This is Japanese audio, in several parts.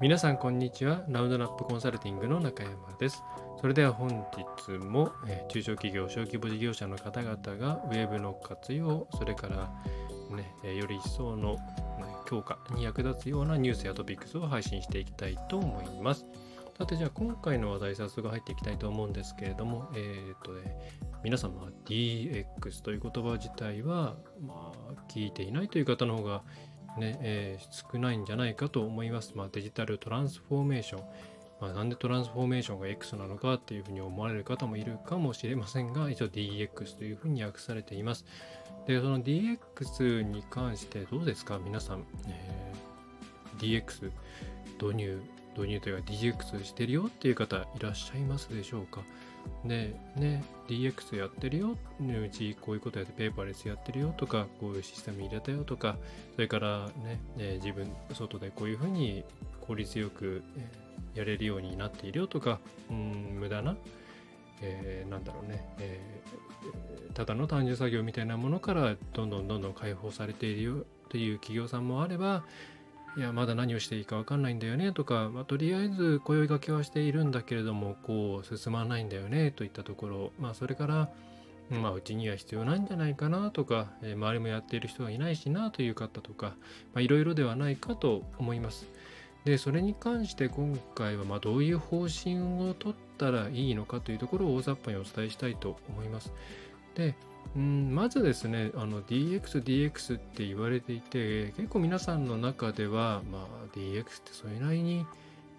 皆さんこんにちは。ラウンドナップコンサルティングの中山です。それでは本日も、え中小企業小規模事業者の方々がウェブの活用それからね、えより一層の、強化に役立つようなニュースやトピックスを配信していきたいと思います。さてじゃあ今回の話題早速入っていきたいと思うんですけれどもえーっとね皆様 DX という言葉自体はまあ聞いていないという方の方がね、えー少ないんじゃないかと思います。まあ、デジタルトランスフォーメーション。まあ、なんでトランスフォーメーションが X なのかっていうふうに思われる方もいるかもしれませんが、一応 DX というふうに訳されています。で、その DX に関してどうですか？皆さん、えー DX 導入、導入というか DX してるよっていう方いらっしゃいますでしょうか？で、ね、DX やってるよ、うちこういうことやってペーパーレスやってるよとか、こういうシステム入れたよとか、それからね、え自分、外でこういうふうに効率よく、やれるようになっているよとか、うん、無駄な、えーなんだろうね、えーただの単純作業みたいなものからどんどんどんどん解放されているよという企業さんもあれば、いや、まだ何をしていいか分かんないんだよねとか、まあ、とりあえず声掛けはしているんだけれども、こう進まないんだよねといったところ、まあ、それから、まあ、うちには必要ないんじゃないかなとか、えー周りもやっている人がいないしなという方とか、いろいろではないかと思います。で、それに関して今回はまどういう方針を取ったらいいのかというところを大雑把にお伝えしたいと思います。で、うんまずですね、DX、DX って言われていて、結構皆さんの中では、まあ、DX ってそれなりに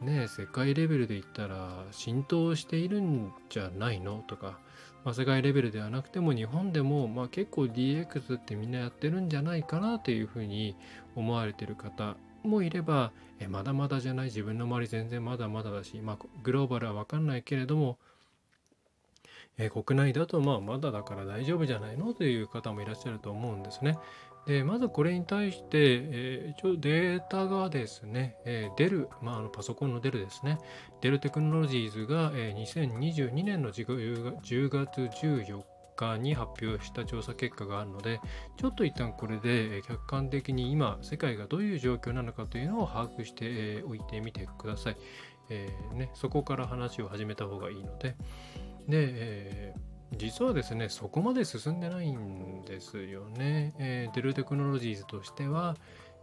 ね、世界レベルで言ったら浸透しているんじゃないのとか、まあ、世界レベルではなくても日本でも、まあ、結構 DX ってみんなやってるんじゃないかなというふうに思われてる方もいればえまだまだじゃない自分の周り全然まだまだだし、まあ、グローバルは分かんないけれどもえー国内だとまあまだだから大丈夫じゃないのという方もいらっしゃると思うんですね。でまずこれに対して、えー一応データがですね、えー、デル、まあ、あのパソコンのデルですね、デルテクノロジーズが、えー2022年の10月14日に発表した調査結果があるので、ちょっと一旦これで客観的に今、世界がどういう状況なのかというのを把握しておいてみてください。えーね、そこから話を始めた方がいいので。で、え実はですね、そこまで進んでないんですよね。えーデルテクノロジーズとしては、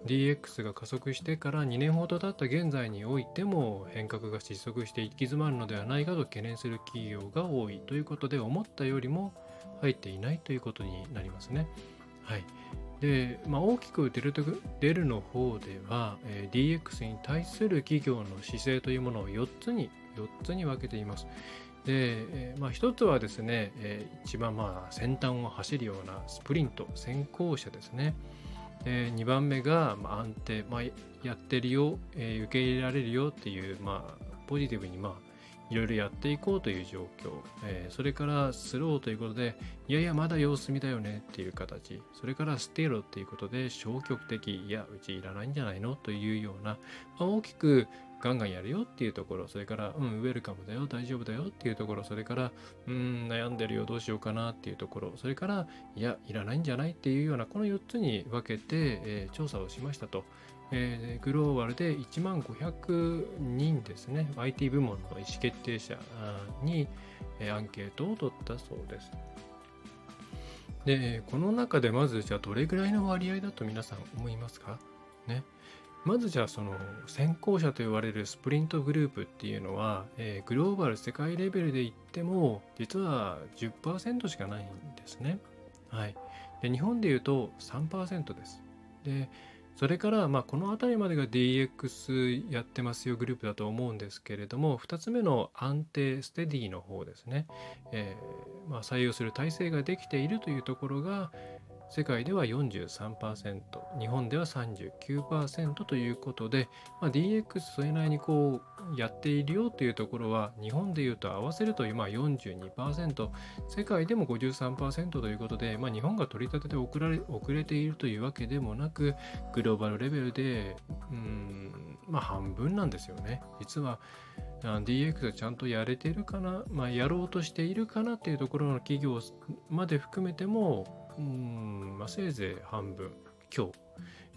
DX が加速してから2年ほど経った現在においても変革が失速して行き詰まるのではないかと懸念する企業が多いということで思ったよりも入っていないということになりますね。はい。で、まあ、大きくデルテクデルの方では、えー DX に対する企業の姿勢というものを4つに4つに分けています。で、まあ、一つはですね、えー一番まあ先端を走るようなスプリント先行者ですね。で2番目がまあ安定、まあ、やってるよ、え受け入れられるよっていう、まあ、ポジティブにまあいろいろやっていこうという状況、えーそれからスローということでいやいやまだ様子見だよねっていう形。それからステロっていうことで消極的いやうちいらないんじゃないの？というような、まあ、大きくガンガンやるよっていうところそれからうんウェルカムだよ大丈夫だよっていうところそれからうん悩んでるよどうしようかなっていうところそれからいやいらないんじゃないっていうようなこの4つに分けて、えー調査をしましたと。えーグローバルで1万500人ですね IT 部門の意思決定者に、えーアンケートを取ったそうです。でこの中でまずじゃあどれぐらいの割合だと皆さん思いますか？ね。まずじゃあその先行者と言われるスプリントグループっていうのは、えーグローバル世界レベルで言っても実は10%しかないんですね。はい。で日本で言うと3%です。でそれから、まあ、この辺りまでが DX やってますよグループだと思うんですけれども2つ目の安定ステディの方ですね、えーまあ、採用する体制ができているというところが世界では43%日本では39%ということで、まあ、DX それなりにこうやっているよというところは日本でいうと合わせるとまあ42%世界でも53%ということで、まあ、日本が取り立てて遅られ遅れているというわけでもなくグローバルレベルでうんまあ半分なんですよね。実は DX はちゃんとやれてるかな、まあ、やろうとしているかなっていうところの企業まで含めてもうん、まあ、せいぜい半分強、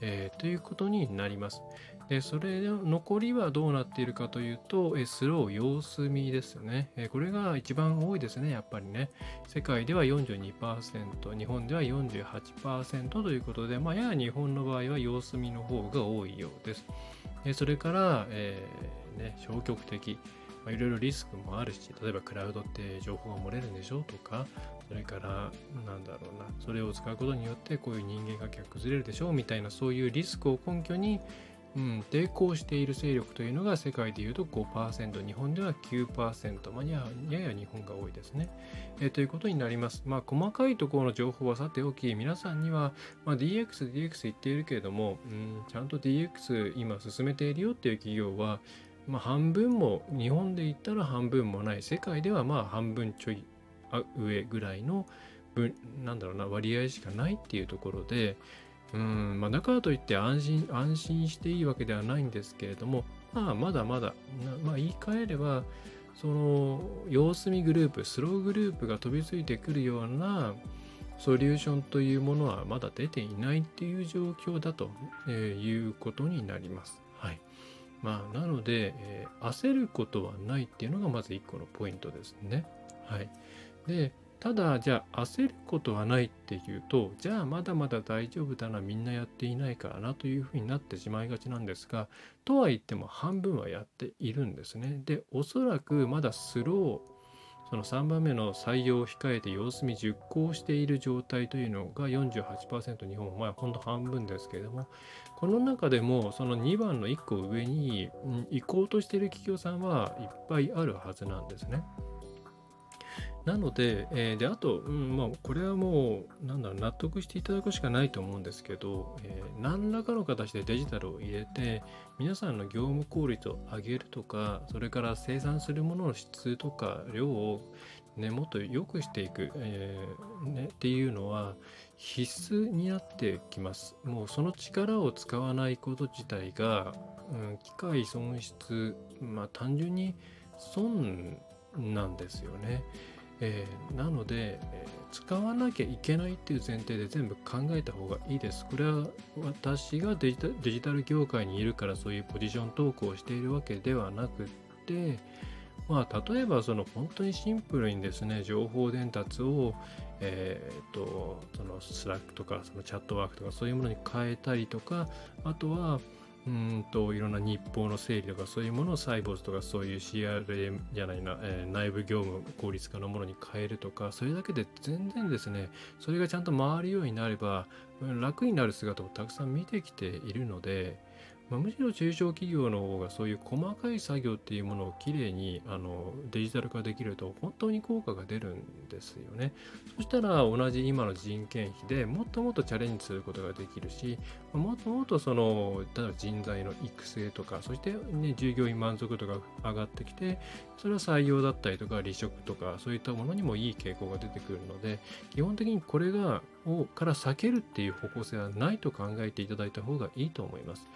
えーということになります。でそれの残りはどうなっているかというと、えスロー様子見ですよね、えこれが一番多いですね、やっぱりね。世界では42%、日本では48%ということで、まあ、やや日本の場合は様子見の方が多いようです。えそれから、えー、ね、消極的。いろいろリスクもあるし、例えばクラウドって情報が漏れるんでしょうとか、それから、なんだろうな、それを使うことによってこういう人間関係が崩れるでしょうみたいなそういうリスクを根拠に、うん、抵抗している勢力というのが世界でいうと5%、日本では9%、まあ、やや日本が多いですね、えー、ということになります。まあ、細かいところの情報はさておき、皆さんには、まあ、DX、DX 言っているけれども、うん、ちゃんと DX 今進めているよっていう企業は、まあ、半分も、日本で言ったら半分もない、世界ではまあ半分ちょい上ぐらいの、なんだろうな、割合しかないっていうところで、うんまあ、だからといって安心安心していいわけではないんですけれども、まあ、まだまだ、まあ、言い換えればその様子見グループスローグループが飛びついてくるようなソリューションというものはまだ出ていないっていう状況だということになります。はい。まあ、なので、えー、焦ることはないっていうのがまず1個のポイントですね。はい。で、ただじゃあ焦ることはないっていうとじゃあまだまだ大丈夫だなみんなやっていないからなというふうになってしまいがちなんですがとは言っても半分はやっているんですねでおそらくまだスローその3番目の採用を控えて様子見熟考している状態というのが48%日本まあほんと半分ですけれどもこの中でもその2番の1個上に行こうとしている企業さんはいっぱいあるはずなんですね。なので、えー、であと、うんまあ、これはもうなんだろう納得していただくしかないと思うんですけど、えー、何らかの形でデジタルを入れて皆さんの業務効率を上げるとかそれから生産するものの質とか量を、ね、もっと良くしていく、えーね、っていうのは必須になってきます。もうその力を使わないこと自体が、うん、機械損失、まあ単純に損なんですよね。えー、なので、えー、使わなきゃいけないっていう前提で全部考えた方がいいです。これは私がデジタデジタル業界にいるからそういうポジショントークをしているわけではなくて、まあ、例えばその本当にシンプルにですね、情報伝達を、えー、と、そのスラックとかそのチャットワークとかそういうものに変えたりとか、あとは、うんといろんな日報の整理とかそういうものをサイボウズとかそういう CRM じゃないな、えー、内部業務効率化のものに変えるとかそれだけで全然ですねそれがちゃんと回るようになれば楽になる姿をたくさん見てきているのでまあ、むしろ中小企業の方がそういう細かい作業っていうものをきれいにあのデジタル化できると本当に効果が出るんですよね。そしたら同じ今の人件費でもっともっとチャレンジすることができるし、もっともっとその例えば人材の育成とか、そして、ね、従業員満足度が上がってきて、それは採用だったりとか離職とかそういったものにもいい傾向が出てくるので、基本的にこれがをから避けるっていう方向性はないと考えていただいた方がいいと思います。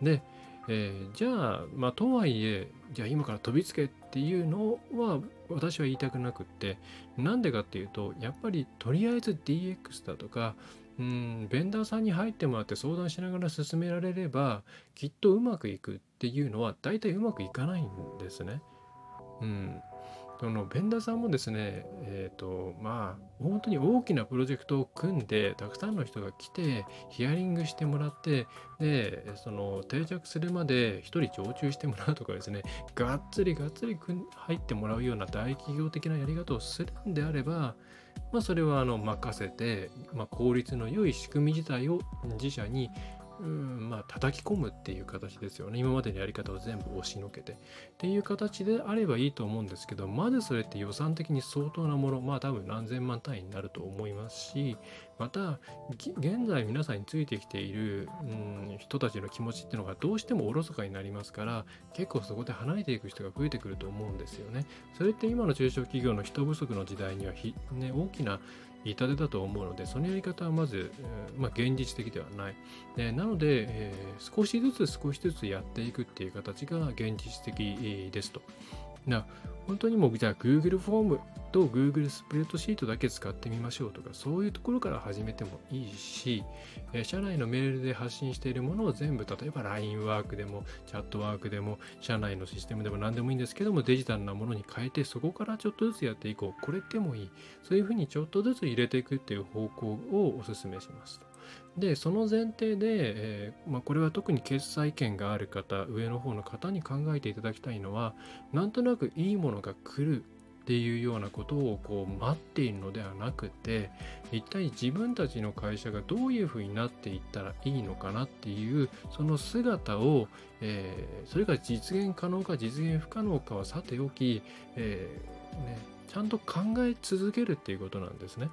で、えー、じゃあ、まあ、とはいえ、じゃあ今から飛びつけっていうのは私は言いたくなくって、なんでかっていうと、やっぱりとりあえず DX だとか、うん、ベンダーさんに入ってもらって相談しながら進められれば、きっとうまくいくっていうのは、大体うまくいかないんですね。うん。そのベンダーさんもですね、え、ー、と、まあ、本当に大きなプロジェクトを組んで、たくさんの人が来て、ヒアリングしてもらって、で、その定着するまで一人常駐してもらうとかですね、がっつりがっつり入ってもらうような大企業的なやり方をするんであれば、まあ、それはあの任せて、まあ、効率の良い仕組み自体を自社にうんまあ叩き込むっていう形ですよね。今までのやり方を全部押しのけて。っていう形であればいいと思うんですけどまずそれって予算的に相当なもの。まあ多分何千万単位になると思いますしまた現在皆さんについてきている、うん、人たちの気持ちっていうのがどうしてもおろそかになりますから結構そこで離れていく人が増えてくると思うんですよね。それって今の中小企業の人不足の時代には、ね、大きな痛手だと思うので、そのやり方はまず、まあ、現実的ではない。でなので、えー、少しずつ少しずつやっていくっていう形が現実的ですと。な本当にもうじゃあ Google フォームと Google スプレッドシートだけ使ってみましょうとかそういうところから始めてもいいし、社内のメールで発信しているものを全部例えば LINE ワークでもチャットワークでも社内のシステムでも何でもいいんですけどもデジタルなものに変えてそこからちょっとずつやっていこう。これでもいい。そういうふうにちょっとずつ入れていくっていう方向をお勧めします。でその前提で、えー、まあ、これは特に決済権がある方上の方の方に考えていただきたいのはなんとなくいいものが来るっていうようなことをこう待っているのではなくて一体自分たちの会社がどういうふうになっていったらいいのかなっていうその姿を、えー、それが実現可能か実現不可能かはさておき、えー、ね、ちゃんと考え続けるっていうことなんですね。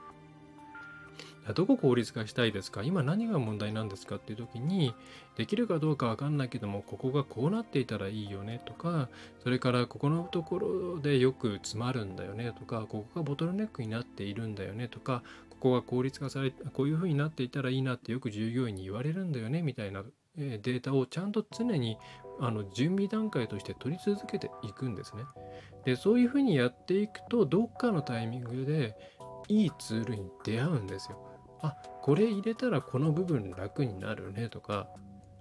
どこ効率化したいですか？今何が問題なんですかっていう時にできるかどうかわかんないけどもここがこうなっていたらいいよねとかそれからここのところでよく詰まるんだよねとかここがボトルネックになっているんだよねとかここが効率化されこういうふうになっていたらいいなってよく従業員に言われるんだよねみたいなデータをちゃんと常にあの準備段階として取り続けていくんですね。でそういうふうにやっていくとどっかのタイミングでいいツールに出会うんですよ。あこれ入れたらこの部分楽になるねとか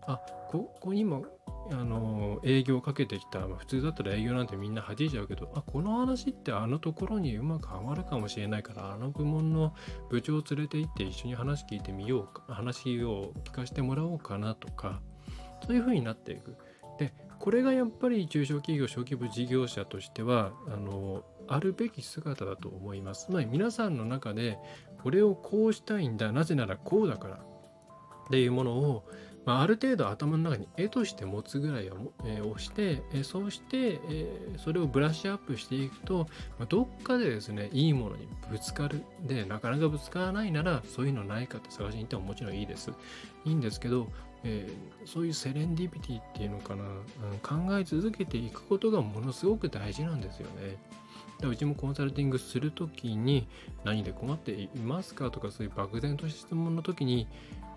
あここにもあの営業かけてきた、ま、普通だったら営業なんてみんな弾いちゃうけどあこの話ってあのところにうまくはまるかもしれないからあの部門の部長を連れて行って一緒に話聞いてみようか話を聞かせてもらおうかなとかそういうふうになっていく。でこれがやっぱり中小企業小規模事業者としてはあのあるべき姿だと思います。つまり皆さんの中でこれをこうしたいんだなぜならこうだからっていうものを、まあ、ある程度頭の中に絵として持つぐらいを、えー、して、えー、そうして、えー、それをブラッシュアップしていくと、まあ、どっかでですねいいものにぶつかるでなかなかぶつからないならそういうのないかって探しに行ってももちろんいいですいいんですけどえー、そういうセレンディピティっていうのかな、うん、考え続けていくことがものすごく大事なんですよね。でうちもコンサルティングする時に何で困っていますかとかそういう漠然とした質問の時に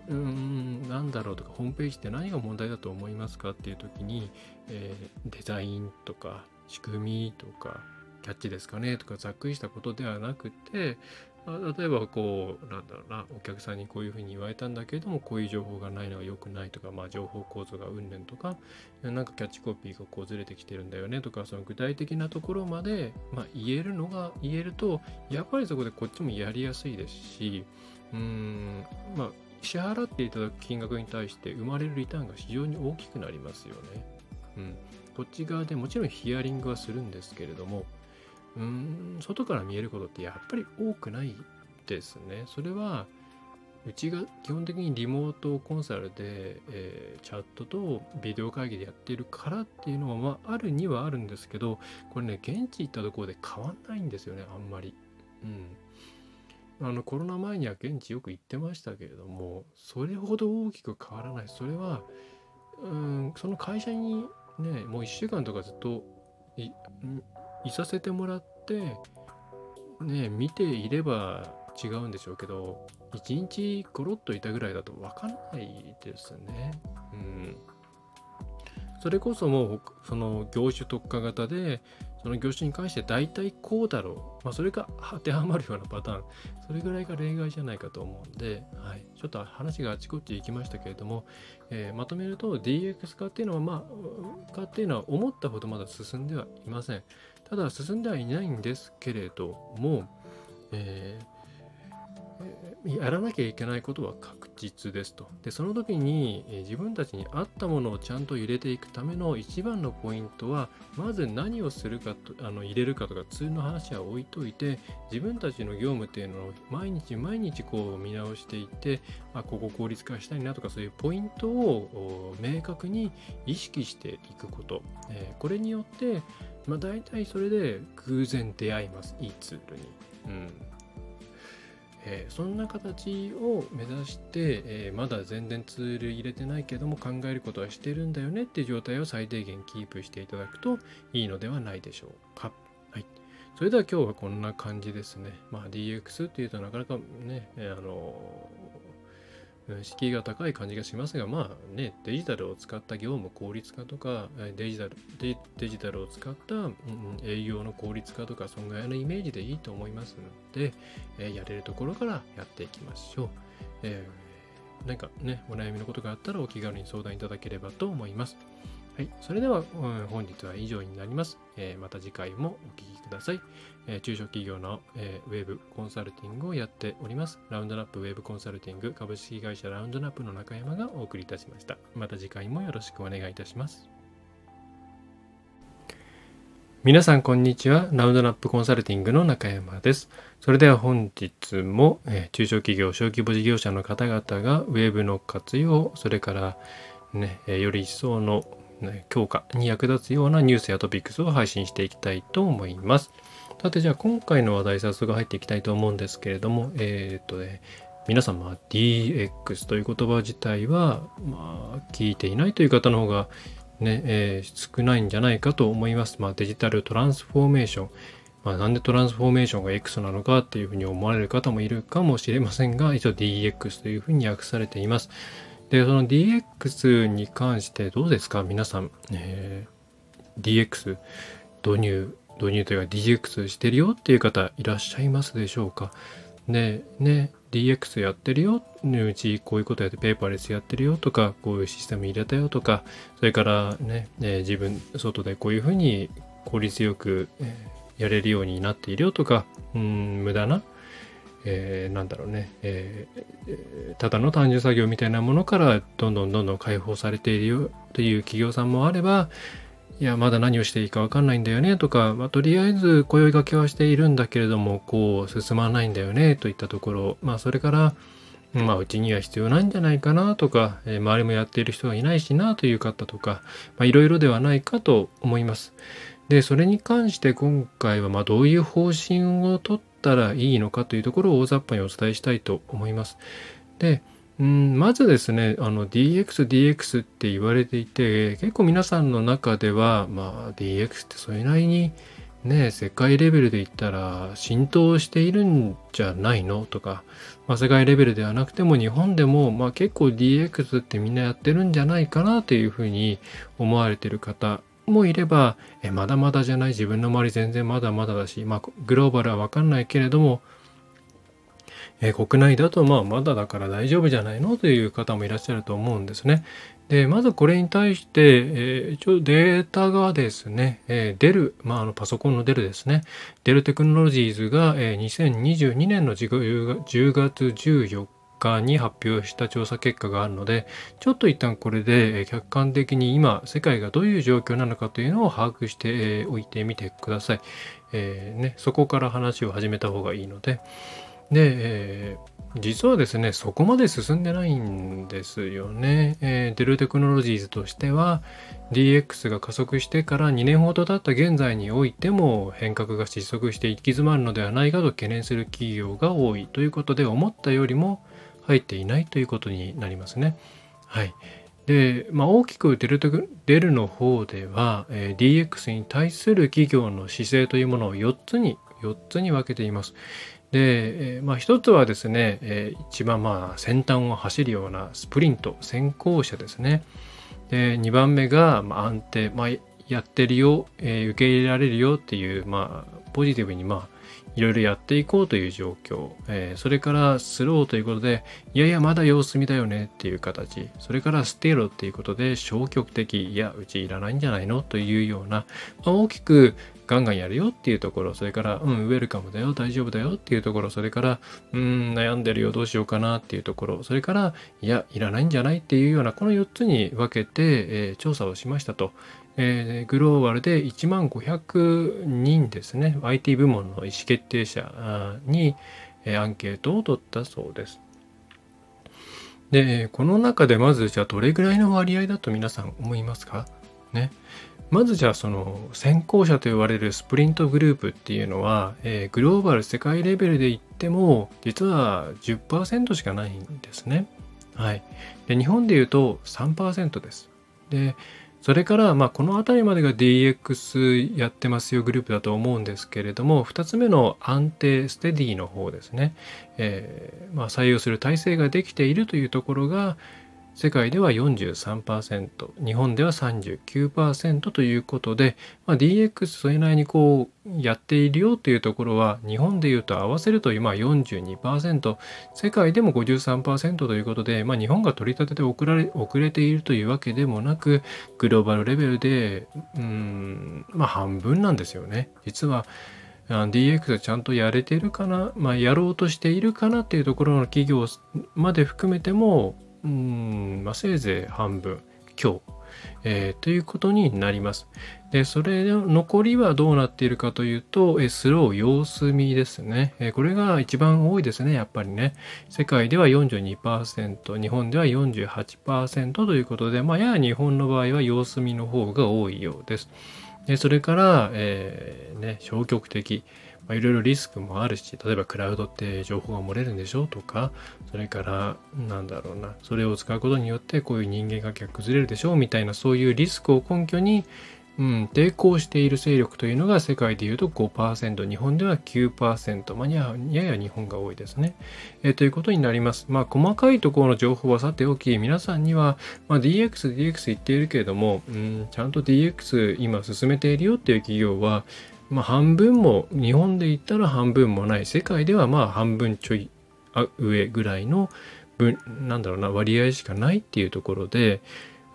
うーん何だろうとかホームページって何が問題だと思いますかっていう時に、えー、デザインとか仕組みとかキャッチですかねとかざっくりしたことではなくて例えばこうなんだろうなお客さんにこういうふうに言われたんだけれどもこういう情報がないのは良くないとか、まあ、情報構造がうんぬんとかなんかキャッチコピーがこうずれてきてるんだよねとかその具体的なところまで、まあ、言えるのが言えるとやっぱりそこでこっちもやりやすいですしうんまあ支払っていただく金額に対して生まれるリターンが非常に大きくなりますよね。うん、こっち側でもちろんヒアリングはするんですけれどもうん外から見えることってやっぱり多くないですね。それはうちが基本的にリモートコンサルで、えー、チャットとビデオ会議でやっているからっていうのは、まあ、あるにはあるんですけど、これね、現地行ったところで変わんないんですよね、あんまり。うん。あの、コロナ前には現地よく行ってましたけれども、それほど大きく変わらない。それは、うん、その会社にね、もう1週間とかずっといさせてもらってね見ていれば違うんでしょうけど1日コロッといたぐらいだと分かんないですね。うん、それこそもうその業種特化型でその業種に関して大体こうだろう、まあ、それが当てはまるようなパターン。それぐらいが例外じゃないかと思うんで、はい、ちょっと話があちこち行きましたけれども、えー、まとめると DX 化っていうのはまあ化っていうのは思ったほどまだ進んではいません。ただ進んではいないんですけれども、えーやらなきゃいけないことは確実ですと。で、その時に、自分たちに合ったものをちゃんと入れていくための一番のポイントは、まず何をするかと、あの入れるかとかツールの話は置いといて、自分たちの業務っていうのを毎日毎日こう見直していって、あ、ここ効率化したいなとかそういうポイントを明確に意識していくこと。これによって、まあ大体それで偶然出会います。いいツールに。うんえー、そんな形を目指して、えー、まだ全然ツール入れてないけども考えることはしてるんだよねっていう状態を最低限キープしていただくといいのではないでしょうか。はい。それでは今日はこんな感じですね。まあ DX っていうとなかなかね、あの敷居が高い感じがしますが、まあね、デジタルを使った業務効率化とか、デジタルデデジタルを使った、うん、営業の効率化とか、そんぐらいのイメージでいいと思いますので、えやれるところからやっていきましょう。えー、何かね、お悩みのことがあったらお気軽に相談いただければと思います。はい、それでは、うん、本日は以上になります。え、また次回もお聴きください。えー、中小企業の、えー、ウェブコンサルティングをやっております。ラウンドナップウェブコンサルティング株式会社ラウンドナップの中山がお送りいたしました。また次回もよろしくお願いいたします。皆さんこんにちは。ラウンドナップコンサルティングの中山です。それでは本日も、えー、中小企業、小規模事業者の方々がウェブの活用、それからね、えー、より一層のね、強化に役立つようなニュースやトピックスを配信していきたいと思います。さてじゃあ今回の話題早速入っていきたいと思うんですけれども、えー、っとね、皆様 DX という言葉自体は、まあ、聞いていないという方の方がね、えー、少ないんじゃないかと思います。まあ、デジタルトランスフォーメーション。まあ、なんでトランスフォーメーションが X なのかっていうふうに思われる方もいるかもしれませんが、一応 DX というふうに訳されています。で、その DX に関してどうですか？皆さん、えー、DX 導入、導入というか DX してるよっていう方いらっしゃいますでしょうか？で、ね、DX やってるよ、うちこういうことやってペーパーレスやってるよとか、こういうシステム入れたよとか、それからね、え、自分、外でこういうふうに効率よく、え、やれるようになっているよとか、うん、無駄なえー、なんだろうね、えー、ただの単純作業みたいなものからどんどんどんどん解放されているよという企業さんもあれば、いや、まだ何をしていいかわかんないんだよねとか、まあ、とりあえず声掛けはしているんだけれども、こう進まないんだよねといったところ、まあそれから、まあうちには必要ないんじゃないかなとか、えー、周りもやっている人がいないしなという方とか、まあいろいろではないかと思います。で、それに関して今回はまあどういう方針をとったらいいのかというところを大雑把にお伝えしたいと思います。で、うんまずですね、あの DX、DX って言われていて、結構皆さんの中では、まあ DX ってそれなりにね、世界レベルで言ったら浸透しているんじゃないの？とか、まあ、世界レベルではなくても日本でも、まあ、結構 DX ってみんなやってるんじゃないかな？というふうに思われてる方もいれば、えまだまだじゃない？自分の周り全然まだまだだし、まあ、グローバルはわかんないけれども、え国内だとまあまだだから大丈夫じゃないのという方もいらっしゃると思うんですね。で、まずこれに対して、えー、一応データがですね、えー、まあ、あのパソコンのデルですね、デルテクノロジーズが、えー、2022年の10月14日に発表した調査結果があるので、ちょっと一旦これで客観的に今世界がどういう状況なのかというのを把握しておいてみてください。えー、ね、そこから話を始めた方がいいので。で、えー、実はですね、そこまで進んでないんですよね。えー、デルテクノロジーズとしては DX が加速してから2年ほど経った現在においても変革が失速して行き詰まるのではないかと懸念する企業が多いということで思ったよりも入っていないということになりますね。はい。で、まあ、大きくデルデルの方では、えー、DX に対する企業の姿勢というものを4つに、4つに分けています。で、まあ、1つはですね、一番まあ先端を走るようなスプリント、先行者ですね。で、2番目が、まあ、安定、まあ、やってるよ、受け入れられるよっていう、まあ、ポジティブに、まあ、いろいろやっていこうという状況、それからスローということで、いやいやまだ様子見だよねっていう形、それからステロっていうことで消極的、いやうちいらないんじゃないの？というような、大きくガンガンやるよっていうところ、それから、うん、ウェルカムだよ、大丈夫だよっていうところ、それから、うん、悩んでるよ、どうしようかなっていうところ、それから、いや、いらないんじゃないっていうような、この4つに分けて、えー、調査をしましたと。えー、グローバルで1万500人ですね、IT 部門の意思決定者に、えー、アンケートを取ったそうです。で、この中でまずじゃあどれぐらいの割合だと皆さん思いますか？ね。まずじゃあその先行者と言われるスプリントグループっていうのは、えー、グローバル世界レベルで言っても実は10%しかないんですね。はい。で日本で言うと3%です。で、それから、まあ、この辺りまでが DX やってますよグループだと思うんですけれども、2つ目の安定、ステディの方ですね、えー、まあ、採用する体制ができているというところが、世界では43%日本では39%ということで、まあ、DX それなりにこうやっているよというところは日本でいうと合わせるとまあ42%世界でも53%ということで、まあ、日本が取り立てて遅られ遅れているというわけでもなくグローバルレベルでうんまあ半分なんですよね実は。DX ちゃんとやれてるかな、まあ、やろうとしているかなっていうところの企業まで含めてもうん、まあ、せいぜい半分強、えー、ということになります。で、それの残りはどうなっているかというと、えスロー様子見ですね、えこれが一番多いですね、やっぱりね。世界では42%、日本では48%ということで、まあ、やや日本の場合は様子見の方が多いようです。でそれから、えー、ね、消極的。まあ、いろいろリスクもあるし例えばクラウドって情報が漏れるんでしょとかそれからなんだろうなそれを使うことによってこういう人間関係が崩れるでしょうみたいなそういうリスクを根拠にうん、抵抗している勢力というのが世界でいうと5%、日本では9%、まあ、やや日本が多いですね、えー、ということになります。まあ、細かいところの情報はさておき、皆さんには、まあ、DX、DX 言っているけれども、うん、ちゃんと DX 今進めているよっていう企業は、まあ、半分も日本で言ったら半分もない世界ではまあ半分ちょい上ぐらいの分なんだろうな割合しかないっていうところで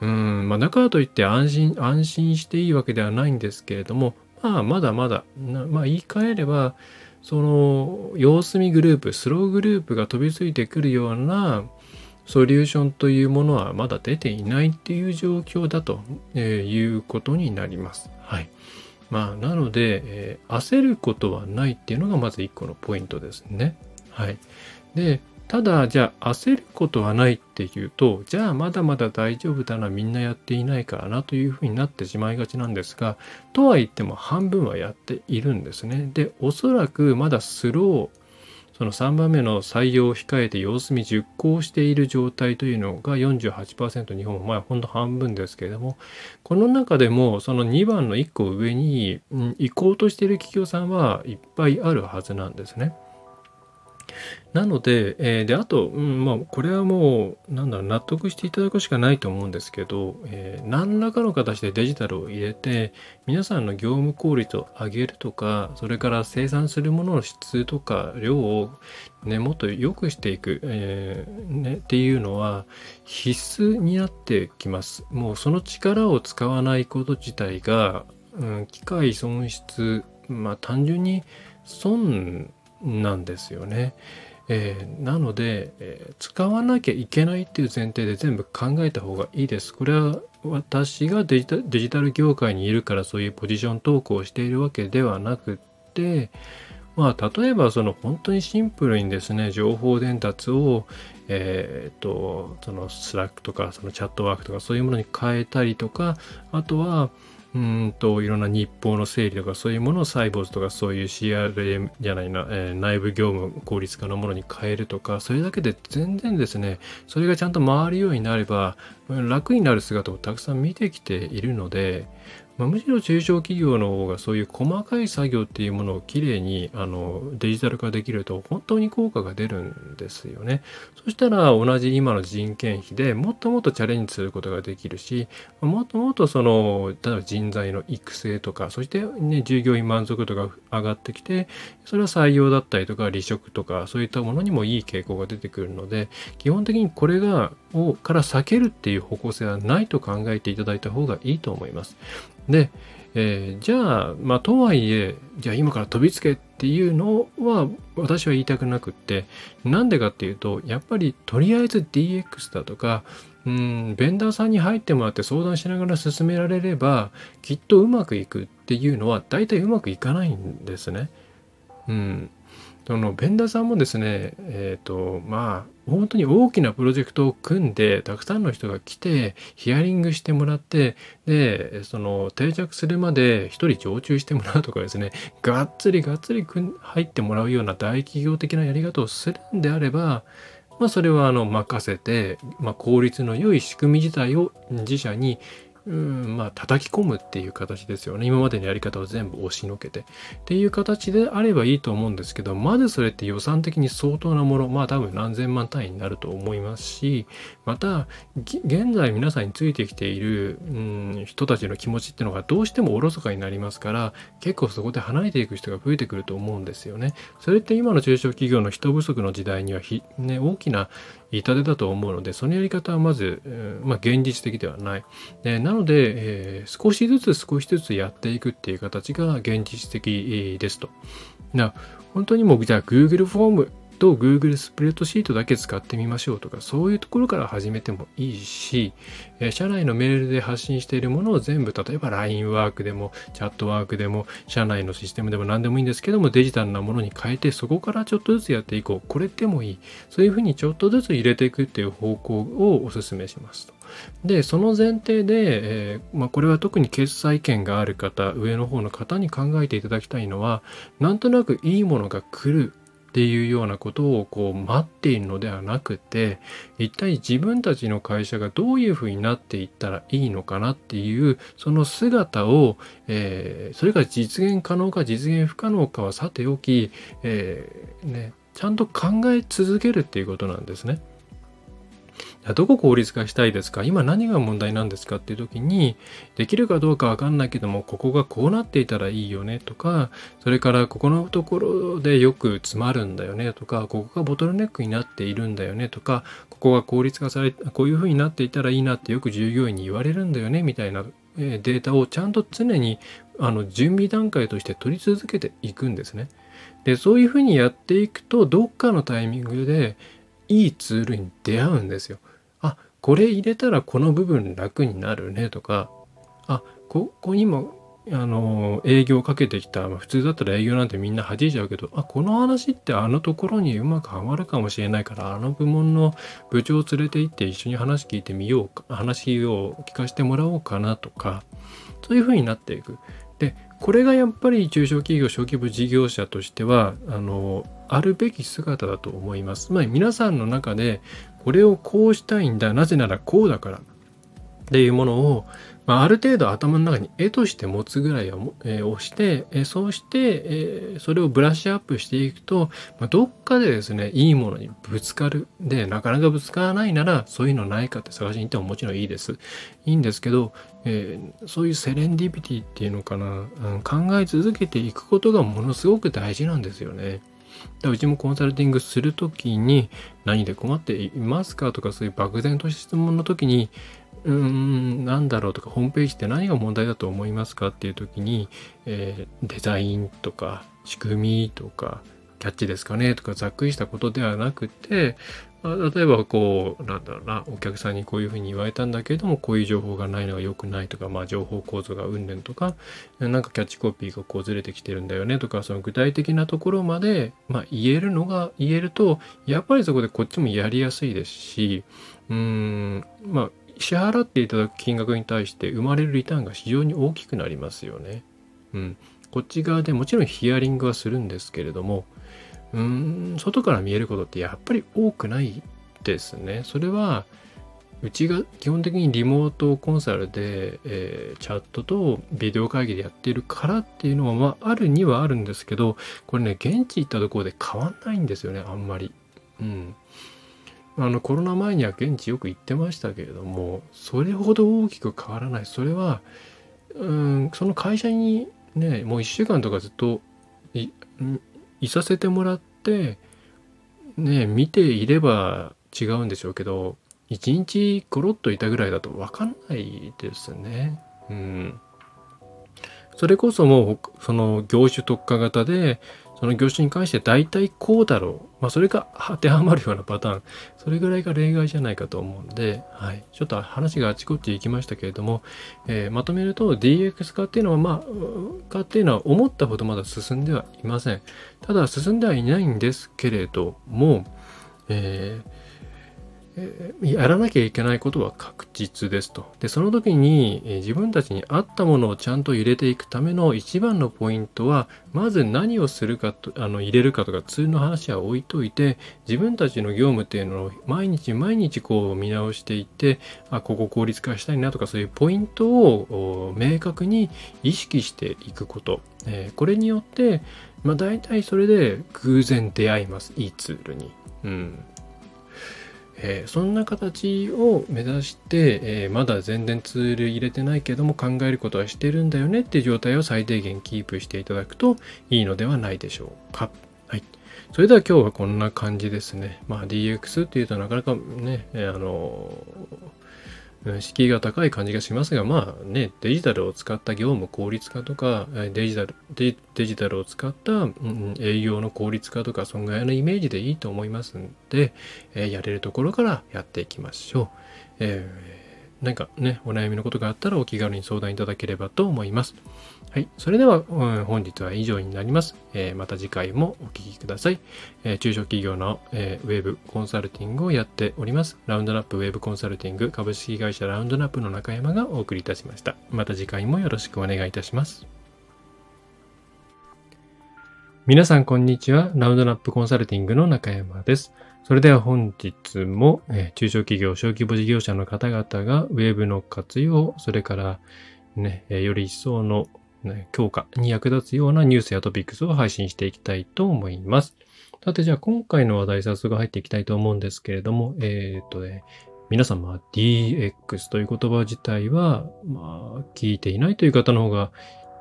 うんまあだからといって安心安心していいわけではないんですけれどもまあまだまだまあ言い換えればその様子見グループスローグループが飛びついてくるようなソリューションというものはまだ出ていないっていう状況だということになります。はい。まあ、なので、えー、焦ることはないっていうのがまず1個のポイントですね。はい。で、ただ、じゃあ焦ることはないっていうと、じゃあまだまだ大丈夫だな、みんなやっていないからなというふうになってしまいがちなんですが、とは言っても半分はやっているんですね。で、おそらくまだスロー、その3番目の採用を控えて様子見熟考している状態というのが48%日本まあほんと半分ですけれどもこの中でもその2番の1個上に、行こうとしている企業さんはいっぱいあるはずなんですね。なので、えー、で、あと、うん、まあ、これはもう、なんだろう、納得していただくしかないと思うんですけど、えー、何らかの形でデジタルを入れて、皆さんの業務効率を上げるとか、それから生産するものの質とか量を、ね、もっと良くしていく、えー、ね、っていうのは必須になってきます。もうその力を使わないこと自体が、うん、機械損失、まあ単純に損なんですよね。えー、なので、えー、使わなきゃいけないっていう前提で全部考えた方がいいです。これは私がデジタデジタル業界にいるからそういうポジショントークをしているわけではなくって、まあ、例えばその本当にシンプルにですね、情報伝達を、えー、っと、そのスラックとか、そのチャットワークとかそういうものに変えたりとか、あとは、うんといろんな日報の整理とかそういうものをサイボウズとかそういう CRM じゃないな、えー、内部業務効率化のものに変えるとかそれだけで全然ですねそれがちゃんと回るようになれば楽になる姿をたくさん見てきているのでまあ、むしろ中小企業の方がそういう細かい作業っていうものをきれいにあのデジタル化できると本当に効果が出るんですよね。そしたら同じ今の人件費でもっともっとチャレンジすることができるし、もっともっとその、例えば人材の育成とか、そしてね、従業員満足度が上がってきて、それは採用だったりとか離職とかそういったものにもいい傾向が出てくるので、基本的にこれが、をから避けるっていう方向性はないと考えていただいた方がいいと思います。で、えー、じゃあ、まあ、とはいえ、じゃあ今から飛びつけっていうのは私は言いたくなくって、なんでかっていうと、やっぱりとりあえず DX だとか、うん、ベンダーさんに入ってもらって相談しながら進められれば、きっとうまくいくっていうのは大体うまくいかないんですね。うん。そのベンダーさんもですね、えっ、ー、と、まあ、本当に大きなプロジェクトを組んで、たくさんの人が来て、ヒアリングしてもらって、で、その定着するまで一人常駐してもらうとかですね、がっつりがっつり入ってもらうような大企業的なやり方をするんであれば、まあ、それはあの任せて、まあ、効率の良い仕組み自体を自社にうんまあ叩き込むっていう形ですよね。今までのやり方を全部押しのけて。っていう形であればいいと思うんですけどまずそれって予算的に相当なもの。まあ多分何千万単位になると思いますしまた現在皆さんについてきている、うん、人たちの気持ちっていうのがどうしてもおろそかになりますから結構そこで離れていく人が増えてくると思うんですよね。それって今の中小企業の人不足の時代には、ね、大きな痛手だと思うのでそのやり方はまず、まあ、現実的ではない。でなので、えー、少しずつ少しずつやっていくっていう形が現実的ですと。な本当にもうじゃあ Google フォームと Google スプレッドシートだけ使ってみましょうとかそういうところから始めてもいいし、え社内のメールで発信しているものを全部例えば LINE ワークでもチャットワークでも社内のシステムでも何でもいいんですけどもデジタルなものに変えてそこからちょっとずつやっていこうこれでもいいそういうふうにちょっとずつ入れていくっていう方向をお勧めしますと。でその前提で、えー、まあ、これは特に決済権がある方上の方の方に考えていただきたいのはなんとなくいいものが来るっていうようなことをこう待っているのではなくて一体自分たちの会社がどういうふうになっていったらいいのかなっていうその姿を、えー、それが実現可能か実現不可能かはさておき、えー、ね、ちゃんと考え続けるっていうことなんですね。あどこ効率化したいですか？今何が問題なんですかっていう時に、できるかどうかわかんないけども、ここがこうなっていたらいいよねとか、それからここのところでよく詰まるんだよねとか、ここがボトルネックになっているんだよねとか、ここが効率化され、こういうふうになっていたらいいなってよく従業員に言われるんだよねみたいなデータをちゃんと常にあの準備段階として取り続けていくんですね。で、そういうふうにやっていくと、どっかのタイミングでいいツールに出会うんですよ。これ入れたらこの部分楽になるねとかあここにもあの営業かけてきた、ま、普通だったら営業なんてみんな弾いちゃうけどあこの話ってあのところにうまくはまるかもしれないからあの部門の部長を連れて行って一緒に話聞いてみようか話を聞かせてもらおうかなとかそういうふうになっていく。でこれがやっぱり中小企業小規模事業者としてはあのあるべき姿だと思います。まあ、皆さんの中でこれをこうしたいんだ。なぜならこうだから。っていうものを、まあ、ある程度頭の中に絵として持つぐらいを、えー、押して、えー、そうして、えー、それをブラッシュアップしていくと、まあ、どっかでですねいいものにぶつかる。でなかなかぶつからないならそういうのないかって探しに行ってももちろんいいです。いいんですけど、えー、そういうセレンディピティっていうのかな、うん、考え続けていくことがものすごく大事なんですよね。うちもコンサルティングする時に何で困っていますかとかそういう漠然とした質問の時にうーん、なんだろうとか、ホームページって何が問題だと思いますかっていう時に、えー、デザインとか、仕組みとか、キャッチですかねとか、ざっくりしたことではなくて、例えばこうなんだろうなお客さんにこういうふうに言われたんだけれどもこういう情報がないのが良くないとか、まあ、情報構造がうんぬんとかなんかキャッチコピーがこうずれてきてるんだよねとかその具体的なところまで、まあ、言えるのが言えるとやっぱりそこでこっちもやりやすいですしうんまあ支払っていただく金額に対して生まれるリターンが非常に大きくなりますよね。うん、こっち側でもちろんヒアリングはするんですけれどもうん外から見えることってやっぱり多くないですね。それはうちが基本的にリモートコンサルで、えー、チャットとビデオ会議でやっているからっていうのは、まあ、あるにはあるんですけど、これね、現地行ったところで変わんないんですよね、あんまり。うん。あの、コロナ前には現地よく行ってましたけれども、それほど大きく変わらない。それは、うん、その会社にね、もう1週間とかずっとい、いさせてもらってね見ていれば違うんでしょうけど一日コロッといたぐらいだと分かんないですね。うん。それこそもうその業種特化型でその業種に関して大体こうだろう。まあ、それが当てはまるようなパターン。それぐらいが例外じゃないかと思うんで、はい。ちょっと話があちこち行きましたけれども、えー、まとめると DX 化っていうのは、まあ、化っていうのは思ったほどまだ進んではいません。ただ進んではいないんですけれども、えーやらなきゃいけないことは確実ですと。で、その時に、自分たちに合ったものをちゃんと入れていくための一番のポイントは、まず何をするかと、あの、入れるかとか、ツールの話は置いといて、自分たちの業務っていうのを毎日毎日こう見直していって、あ、ここ効率化したいなとか、そういうポイントを明確に意識していくこと。これによって、まあ大体それで偶然出会います。いいツールに。うん。えー、そんな形を目指して、えー、まだ全然ツール入れてないけども考えることはしてるんだよねっていう状態を最低限キープしていただくといいのではないでしょうか。はい。それでは今日はこんな感じですね。まあ DX っていうとなかなかね、あの敷居が高い感じがしますが、まあね、デジタルを使った業務効率化とか、デジタル、デジタルを使った、うん、営業の効率化とか、そんぐらいのイメージでいいと思いますんで、えー、やれるところからやっていきましょう。えー何かね、お悩みのことがあったらお気軽に相談いただければと思います。はい。それでは、うん、本日は以上になります。えー、また次回もお聴きください。えー、中小企業の、えー、ウェブコンサルティングをやっております。ラウンドナップウェブコンサルティング株式会社ラウンドナップの中山がお送りいたしました。また次回もよろしくお願いいたします。皆さん、こんにちは。ラウンドナップコンサルティングの中山です。それでは本日も、えー、中小企業、小規模事業者の方々がウェブの活用、それからね、えー、より一層の、ね強化に役立つようなニュースやトピックスを配信していきたいと思います。さて、じゃあ今回の話題早速入っていきたいと思うんですけれども、えっ、とね、皆様 DX という言葉自体は、まあ、聞いていないという方の方が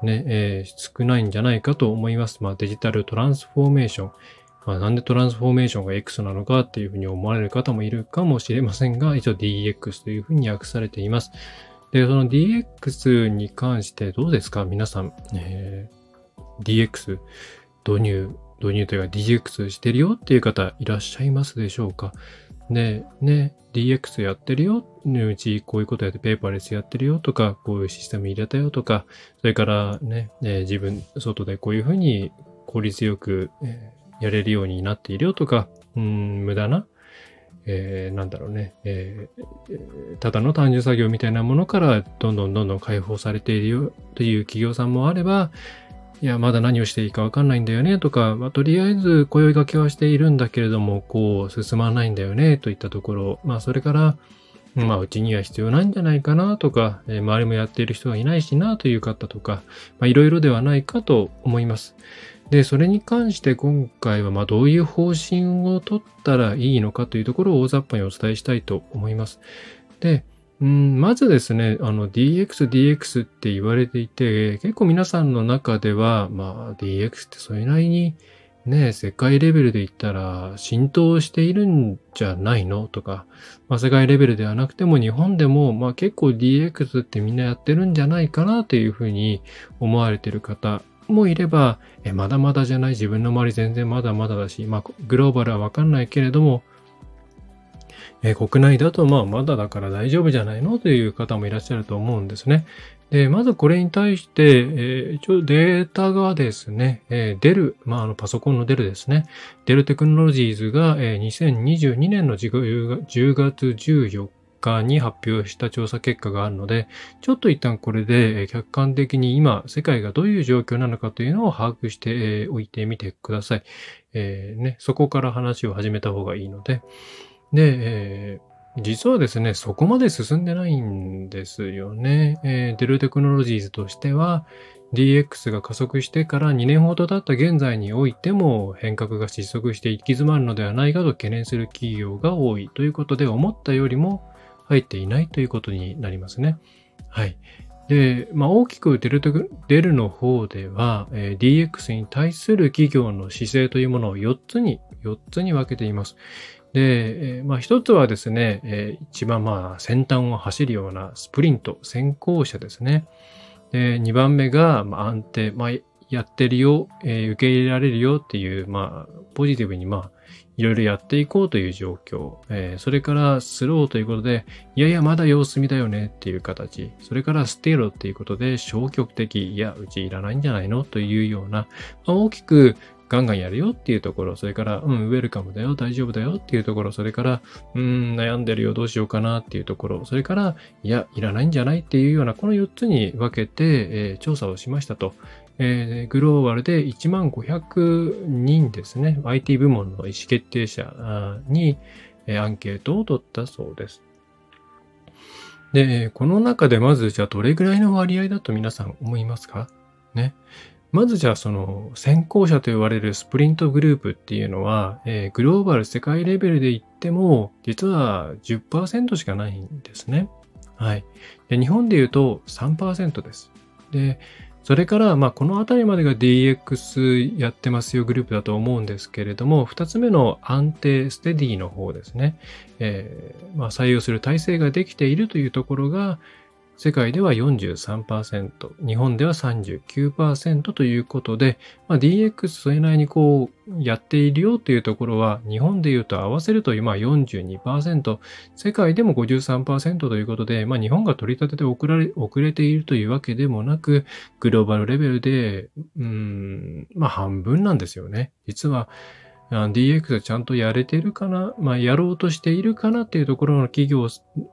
ね、えー、少ないんじゃないかと思います。まあ、デジタルトランスフォーメーション。まあ、なんでトランスフォーメーションが X なのかっていうふうに思われる方もいるかもしれませんが、一応 DX というふうに訳されています。で、その DX に関してどうですか？皆さん、え。ー、DX 導入、導入というか DX してるよっていう方いらっしゃいますでしょうか？で、ね、DX やってるよ、うちこういうことやってペーパーレスやってるよとか、こういうシステム入れたよとか、それからね、ね自分、外でこういうふうに効率よく、えやれるようになっているよとか、うん、無駄な、えー、なんだろうね、えー、ただの単純作業みたいなものからどんどんどんどん解放されているよという企業さんもあれば、いや、まだ何をしていいかわかんないんだよねとか、まあ、とりあえず声掛けはしているんだけれども、こう進まないんだよねといったところ、まあそれから、まあうちには必要ないんじゃないかなとか、えー、周りもやっている人がいないしなという方とか、まあいろいろではないかと思います。で、それに関して今回は、まどういう方針を取ったらいいのかというところを大雑把にお伝えしたいと思います。で、うん、まずですね、あの DX、DX って言われていて、結構皆さんの中では、まあ DX ってそれなりにね、世界レベルで言ったら浸透しているんじゃないのとか、まあ世界レベルではなくても日本でも、まあ結構 DX ってみんなやってるんじゃないかなというふうに思われている方もいれば、え、まだまだじゃない、自分の周り全然まだまだだし、まあ、グローバルはわかんないけれども、え国内だとまあまだだから大丈夫じゃないの？という方もいらっしゃると思うんですね。で、まずこれに対して、えー、一応データがですね、えー、デル、まあ、あのパソコンのデルですね。デルテクノロジーズが、えー、2022年の10月14日に発表した調査結果があるので、ちょっと一旦これで客観的に今世界がどういう状況なのかというのを把握しておいてみてください。えー、ね、そこから話を始めた方がいいので。で、えー実はですね、そこまで進んでないんですよね。えー、デルテクノロジーズとしては、DX が加速してから2年ほど経った現在においても変革が失速して行き詰まるのではないかと懸念する企業が多いということで思ったよりも入っていないということになりますね。はい。で、まあ、大きくデルデルの方では、えー、DX に対する企業の姿勢というものを4つに、4つに分けています。で、えー、まあ、一つはですね、えー、一番まあ先端を走るようなスプリント、先行者ですね。で、2番目が、まあ、安定、まあ、やってるよ、えー、受け入れられるよっていう、まあ、ポジティブに、まあ、いろいろやっていこうという状況、えー、それからスローということで、いやいやまだ様子見だよねっていう形、それからステロっていうことで消極的、いや、うちいらないんじゃないのというような、まあ、大きくガンガンやるよっていうところ、それから、うん、ウェルカムだよ、大丈夫だよっていうところ、それから、うん、悩んでるよ、どうしようかなっていうところ、それから、いや、いらないんじゃないっていうような、この4つに分けて、えー、調査をしましたと。えー、グローバルで1万500人ですね、IT 部門の意思決定者に、アンケートを取ったそうです。で、この中でまずじゃあどれぐらいの割合だと皆さん思いますか？ね。まずじゃあその先行者と言われるスプリントグループっていうのは、えー、グローバル世界レベルで言っても実は10%しかないんですね。はい。で日本で言うと3%です。で、それから、まあ、この辺りまでが DX やってますよグループだと思うんですけれども、2つ目の安定、ステディの方ですね、えー、まあ、採用する体制ができているというところが、世界では43%、日本では39%ということで、まあ、DX それなりにこうやっているよというところは、日本で言うと合わせると今42%、世界でも53%ということで、まあ、日本が取り立てて遅られ遅れているというわけでもなく、グローバルレベルで、うん、まあ半分なんですよね。実は、DX ちゃんとやれてるかな、まあ、やろうとしているかなっていうところの企業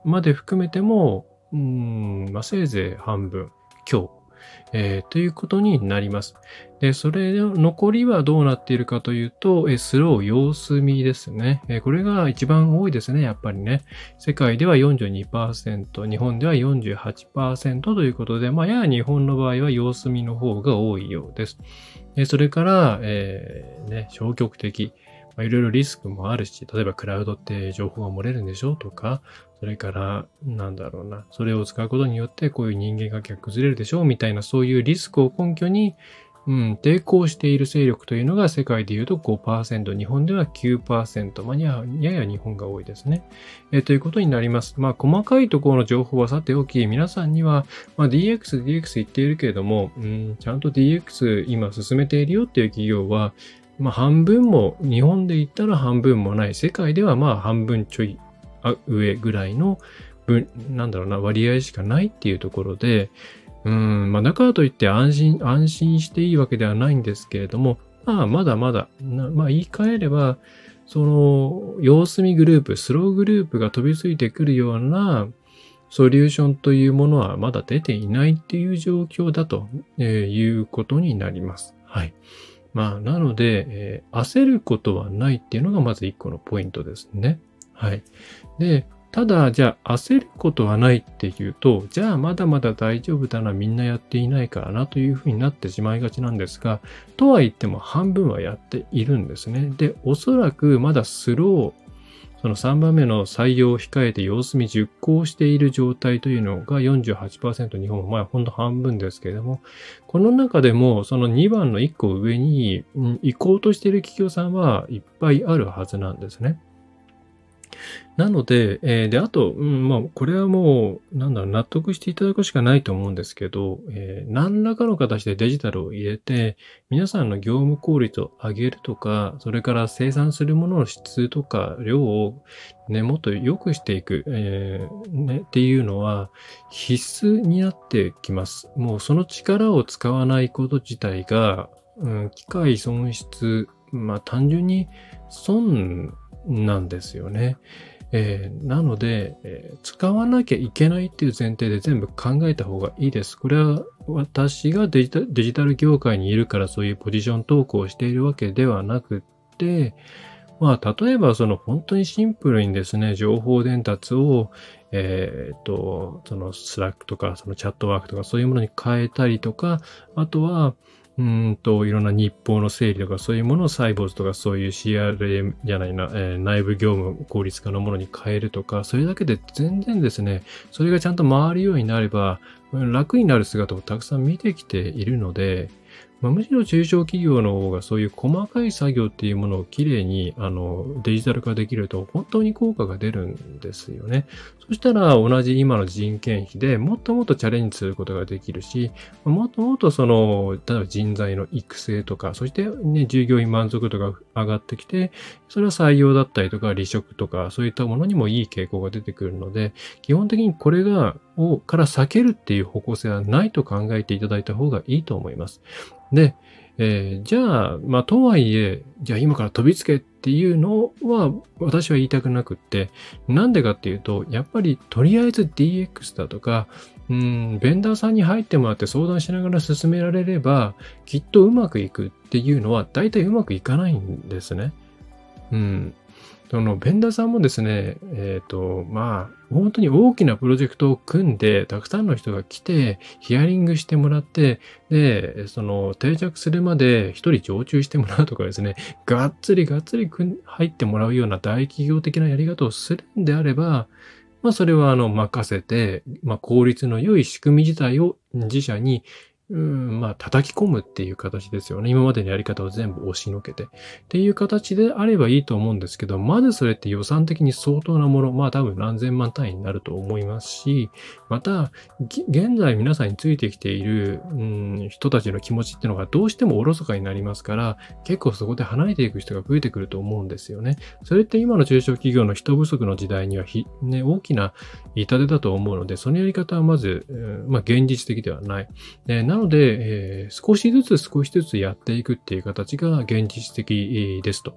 まで含めても、うん、まあ、せいぜい半分強、えー、ということになります。で、それの残りはどうなっているかというと、えスロー様子見ですね、えこれが一番多いですね、やっぱりね。世界では42%、日本では48%ということで、まあ、やや日本の場合は様子見の方が多いようです。それから、えー、ね、消極的。いろいろリスクもあるし、例えばクラウドって情報が漏れるんでしょうとか、それから、なんだろうな、それを使うことによってこういう人間関係が崩れるでしょうみたいなそういうリスクを根拠に、うん、抵抗している勢力というのが世界で言うと5%、日本では9%、まあ、ややや日本が多いですね、え、ということになります。まあ、細かいところの情報はさておき、皆さんには、まあ、DX、DX 言っているけれども、うん、ちゃんと DX 今進めているよっていう企業は、まあ、半分も、日本で言ったら半分もない、世界ではまあ半分ちょい上ぐらいの分、なんだろうな、割合しかないっていうところで、うん、まあ、だからといって安心、安心していいわけではないんですけれども、まあ、まだまだ、まあ、言い換えれば、その、様子見グループ、スローグループが飛びついてくるようなソリューションというものはまだ出ていないっていう状況だということになります。はい。まあ、なので、えー、焦ることはないっていうのがまず一個のポイントですね。はい。で、ただ、じゃあ焦ることはないっていうと、じゃあまだまだ大丈夫だな、みんなやっていないからなというふうになってしまいがちなんですが、とは言っても半分はやっているんですね。で、おそらくまだスロー、その3番目の採用を控えて様子見熟考している状態というのが48%日本、まあほんと半分ですけれども、この中でもその2番の1個上にうん行こうとしている企業さんはいっぱいあるはずなんですね。なので、えー、で、あと、うん、まあ、これはもう、なんだろう、納得していただくしかないと思うんですけど、えー、何らかの形でデジタルを入れて、皆さんの業務効率を上げるとか、それから生産するものの質とか量をね、もっと良くしていく、えー、ね、っていうのは必須になってきます。もうその力を使わないこと自体が、うん、機械損失、まあ単純に損なんですよね。えー、なので、えー、使わなきゃいけないっていう前提で全部考えた方がいいです。これは私がデジタル業界にいるからそういうポジショントークをしているわけではなくて、まあ、例えばその本当にシンプルにですね、情報伝達を、えっ、と、そのスラックとか、そのチャットワークとかそういうものに変えたりとか、あとは、うんと、いろんな日報の整理とかそういうものをサイボウズとかそういう CRM じゃないな、えー、内部業務効率化のものに変えるとか、それだけで全然ですね、それがちゃんと回るようになれば、楽になる姿をたくさん見てきているので、まあ、むしろ中小企業の方がそういう細かい作業っていうものをきれいにあのデジタル化できると本当に効果が出るんですよね。そしたら同じ今の人件費でもっともっとチャレンジすることができるし、もっともっとその、例えば人材の育成とか、そしてね、従業員満足度が上がってきて、それは採用だったりとか離職とか、そういったものにもいい傾向が出てくるので、基本的にこれが、を、から避けるっていう方向性はないと考えていただいた方がいいと思います。で、えー、じゃあ、まあ、とはいえ、じゃあ今から飛びつけっていうのは私は言いたくなくって、なんでかっていうと、やっぱりとりあえず DX だとか、うん、ベンダーさんに入ってもらって相談しながら進められれば、きっとうまくいくっていうのは大体うまくいかないんですね。うん。その、ベンダーさんもですね、えっ、ー、と、まあ、本当に大きなプロジェクトを組んで、たくさんの人が来て、ヒアリングしてもらって、で、その、定着するまで一人常駐してもらうとかですね、がっつりがっつり入ってもらうような大企業的なやり方をするんであれば、まあ、それは、あの、任せて、まあ、効率の良い仕組み自体を自社にうん、まあ、叩き込むっていう形ですよね。今までのやり方を全部押しのけて。っていう形であればいいと思うんですけど、まずそれって予算的に相当なもの、まあ多分何千万単位になると思いますし、また、現在皆さんについてきている、うん、人たちの気持ちっていうのがどうしてもおろそかになりますから、結構そこで離れていく人が増えてくると思うんですよね。それって今の中小企業の人不足の時代にはひ、ね、大きな痛手だと思うので、そのやり方はまず、うん、まあ現実的ではない。でなので、えー、少しずつ少しずつやっていくっていう形が現実的ですと。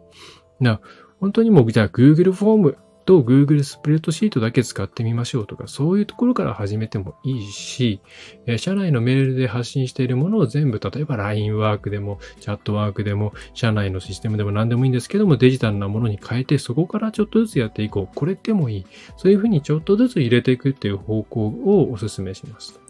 な本当にもうじゃあ Google フォームと Google スプレッドシートだけ使ってみましょうとか、そういうところから始めてもいいし、社内のメールで発信しているものを全部、例えば LINE ワークでも、チャットワークでも、社内のシステムでも何でもいいんですけども、デジタルなものに変えて、そこからちょっとずつやっていこう。これでもいい。そういうふうにちょっとずつ入れていくっていう方向をお勧めします。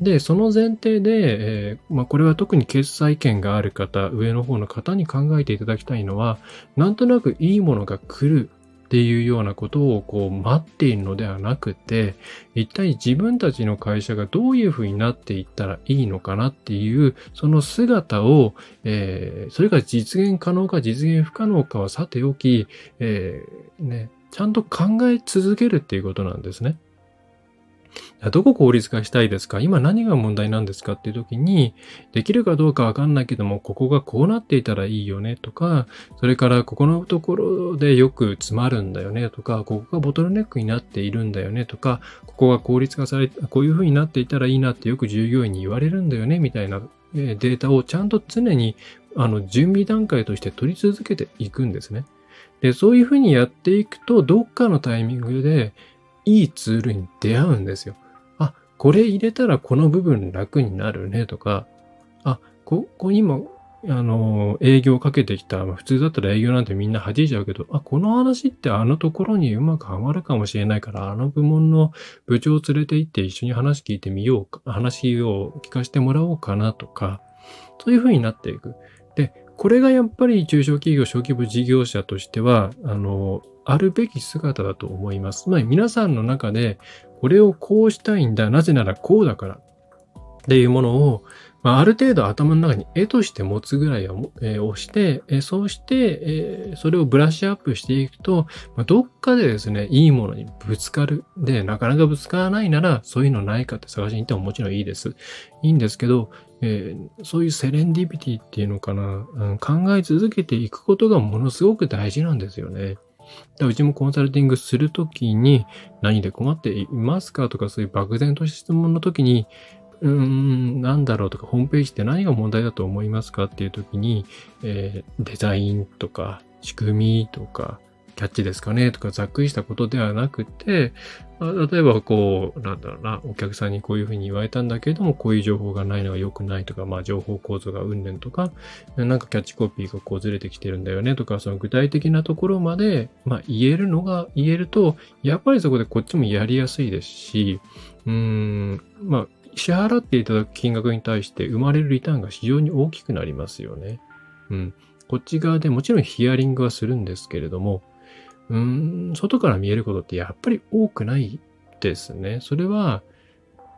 で、その前提で、えー、まあ、これは特に決済権がある方、上の方の方に考えていただきたいのは、なんとなくいいものが来るっていうようなことをこう待っているのではなくて、一体自分たちの会社がどういうふうになっていったらいいのかなっていう、その姿を、えー、それが実現可能か実現不可能かはさておき、えー、ね、ちゃんと考え続けるっていうことなんですね。どこ効率化したいですか？今何が問題なんですかっていう時に、できるかどうかわかんないけども、ここがこうなっていたらいいよねとか、それからここのところでよく詰まるんだよねとか、ここがボトルネックになっているんだよねとか、ここが効率化され、こういう風になっていたらいいなってよく従業員に言われるんだよねみたいなデータをちゃんと常にあの準備段階として取り続けていくんですね。で、そういう風にやっていくと、どっかのタイミングでいいツールに出会うんですよ。あこれ入れたらこの部分楽になるねとか、あ、ここにも、あの、営業かけてきた、普通だったら営業なんてみんな弾いちゃうけど、あ、この話ってあのところにうまくはまるかもしれないから、あの部門の部長を連れて行って一緒に話聞いてみようか、話を聞かせてもらおうかなとか、そういう風になっていく。で、これがやっぱり中小企業、小規模事業者としては、あの、あるべき姿だと思います。つまり皆さんの中で、これをこうしたいんだ、なぜならこうだからっていうものを、まあ、ある程度頭の中に絵として持つぐらいは、えー、押して、えー、そうして、えー、それをブラッシュアップしていくと、まあ、どっかでですね、いいものにぶつかる。で、なかなかぶつからないなら、そういうのないかって探しに行ってももちろんいいです。いいんですけど、えー、そういうセレンディビティっていうのかな、うん、考え続けていくことがものすごく大事なんですよね。うちもコンサルティングするときに、何で困っていますかとか、そういう漠然とした質問のときに、うん、なんだろうとか、ホームページって何が問題だと思いますかっていうときに、えー、デザインとか、仕組みとか、キャッチですかねとかざっくりしたことではなくて、例えばこう、なんだろうな、お客さんにこういうふうに言われたんだけども、こういう情報がないのが良くないとか、まあ情報構造がうんぬんとか、なんかキャッチコピーがこうずれてきてるんだよねとか、その具体的なところまで、まあ言えるのが、言えると、やっぱりそこでこっちもやりやすいですし、うーん、まあ支払っていただく金額に対して生まれるリターンが非常に大きくなりますよね。うん。こっち側でもちろんヒアリングはするんですけれども、うん、外から見えることってやっぱり多くないですね。それは、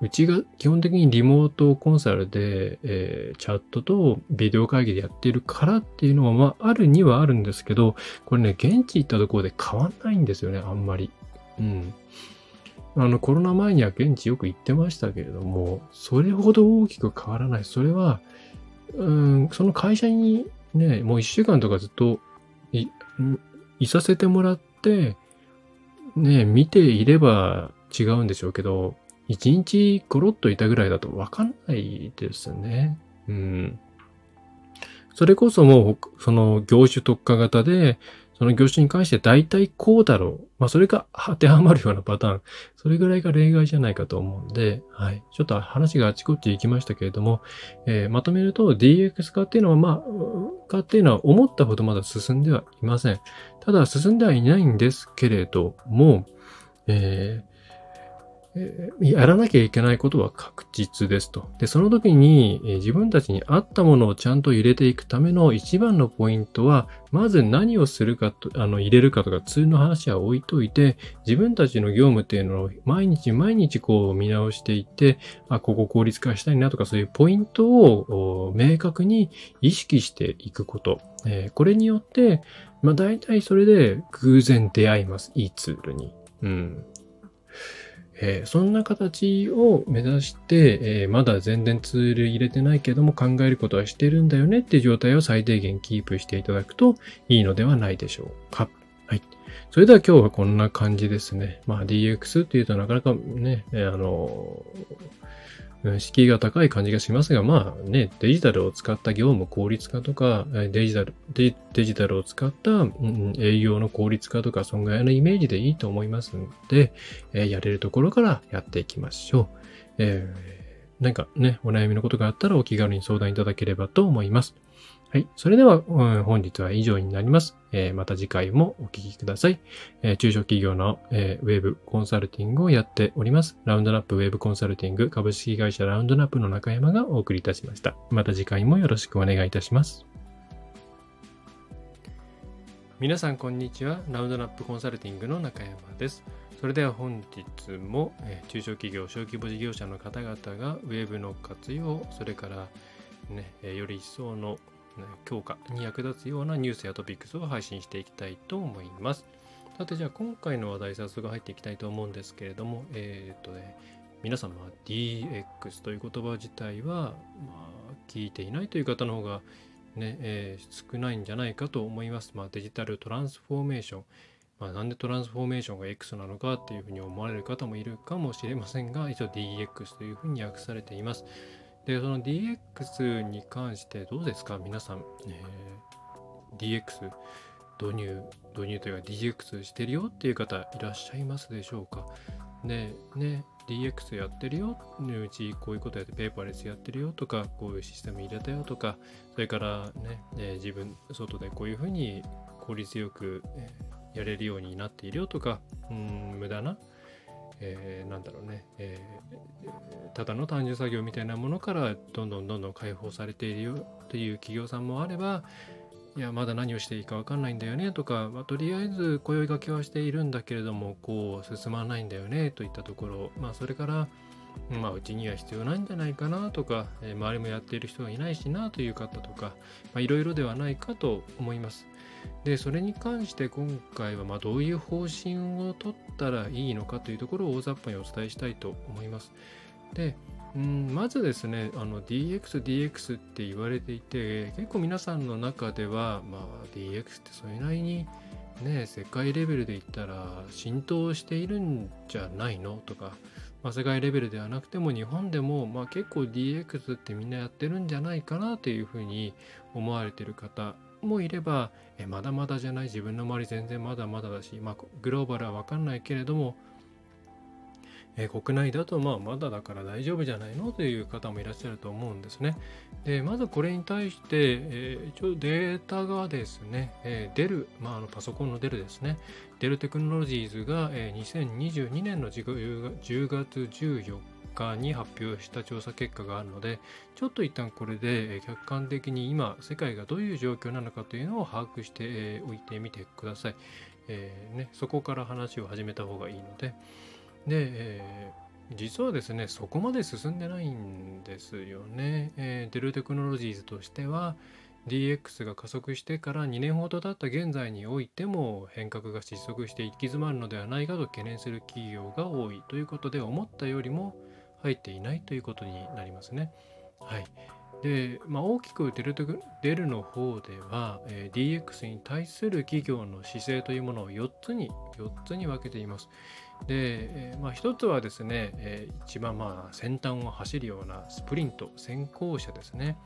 うちが基本的にリモートコンサルで、えー、チャットとビデオ会議でやっているからっていうのは、まあ、あるにはあるんですけど、これね、現地行ったところで変わんないんですよね、あんまり。うん。あの、コロナ前には現地よく行ってましたけれども、それほど大きく変わらない。それは、うん、その会社にね、もう一週間とかずっとい、いさせてもらって、ね、見ていれば違うんでしょうけど、一日コロッといたぐらいだとわかんないですね。うん。それこそもう、その業種特化型で、その業種に関して大体こうだろう。まあ、それが当てはまるようなパターン。それぐらいが例外じゃないかと思うんで、はい。ちょっと話があちこち行きましたけれども、えー、まとめると DX 化っていうのは、まあ、化っていうのは思ったほどまだ進んではいません。ただ進んではいないんですけれども、えーやらなきゃいけないことは確実ですと。で、その時に、自分たちに合ったものをちゃんと入れていくための一番のポイントは、まず何をするかと、あの、入れるかとか、ツールの話は置いといて、自分たちの業務っていうのを毎日毎日こう見直していって、あ、ここ効率化したいなとか、そういうポイントを明確に意識していくこと。えー、これによって、まあ大体それで偶然出会います。いいツールに。うん。えー、そんな形を目指して、えー、まだ全然ツール入れてないけども考えることはしてるんだよねっていう状態を最低限キープしていただくといいのではないでしょうか。はい。それでは今日はこんな感じですね。まあ DX っていうとなかなかね、あの敷居が高い感じがしますが、まあね、デジタルを使った業務効率化とか、デジタル、デジタルを使った、うん、営業の効率化とか、そんぐらいのイメージでいいと思いますので、えー、やれるところからやっていきましょう。えー、何かね、お悩みのことがあったらお気軽に相談いただければと思います。はい。それでは、うん、本日は以上になります。えー、また次回もお聞きください。えー、中小企業の、えー、ウェブコンサルティングをやっております。ラウンドナップウェブコンサルティング株式会社ラウンドナップの中山がお送りいたしました。また次回もよろしくお願いいたします。皆さん、こんにちは。ラウンドナップコンサルティングの中山です。それでは本日も、え中小企業、小規模事業者の方々がウェブの活用、それからね、より一層の強化に役立つようなニュースやトピックスを配信していきたいと思います。さてじゃあ今回の話題早速入っていきたいと思うんですけれども、えっ、とね、皆様 DX という言葉自体は、まあ、聞いていないという方の方がね、えー、少ないんじゃないかと思います。まあ、デジタルトランスフォーメーション。まあ、なんでトランスフォーメーションが X なのかっていうふうに思われる方もいるかもしれませんが、一応 DX というふうに訳されています。で、その DX に関してどうですか？皆さん、えー、DX 導入、導入というか DX してるよっていう方いらっしゃいますでしょうか？で、ね、DX やってるよ、うちこういうことやってペーパーレスやってるよとか、こういうシステム入れたよとか、それからね、えー、自分、外でこういうふうに効率よく、えー、やれるようになっているよとか、うん、無駄なえー、なんだろうね、えー、ただの単純作業みたいなものからどんどんどんどん解放されているよという企業さんもあればいやまだ何をしていいか分かんないんだよねとか、まあ、とりあえず声がけはしているんだけれどもこう進まないんだよねといったところ、まあ、それからまあ、うちには必要ないんじゃないかなとか、えー、周りもやっている人がいないしなという方とか、いろいろではないかと思います。でそれに関して今回はまどういう方針を取ったらいいのかというところを大雑把にお伝えしたいと思います。でうんまずですねあの DX、DX って言われていて結構皆さんの中では、まあ、DX ってそれなりにね世界レベルで言ったら浸透しているんじゃないのとか、まあ、世界レベルではなくても日本でも、まあ、結構 DX ってみんなやってるんじゃないかなというふうに思われてる方もいれば、えまだまだじゃない自分の周り全然まだまだだし、まあ、グローバルは分かんないけれども、え国内だとまあまだだから大丈夫じゃないのという方もいらっしゃると思うんですね。でまずこれに対して、えー、一応データがですね、えー、デル、まあ、あのパソコンのデルですね、デルテクノロジーズが、えー、2022年の10月14日に発表した調査結果があるのでちょっと一旦これで客観的に今世界がどういう状況なのかというのを把握しておいてみてください、えー、ね、そこから話を始めた方がいいので。で、えー、実はですねそこまで進んでないんですよね、えー、デルテクノロジーズとしては DX が加速してから2年ほど経った現在においても変革が失速して行き詰まるのではないかと懸念する企業が多いということで思ったよりも入っていないということになりますね。はい。で、まあ、大きくデルデルの方では、えー、DX に対する企業の姿勢というものを4つに、4つに分けています。で、えー、まあ、1つはですね、えー、一番まあ先端を走るようなスプリント、先行者ですね。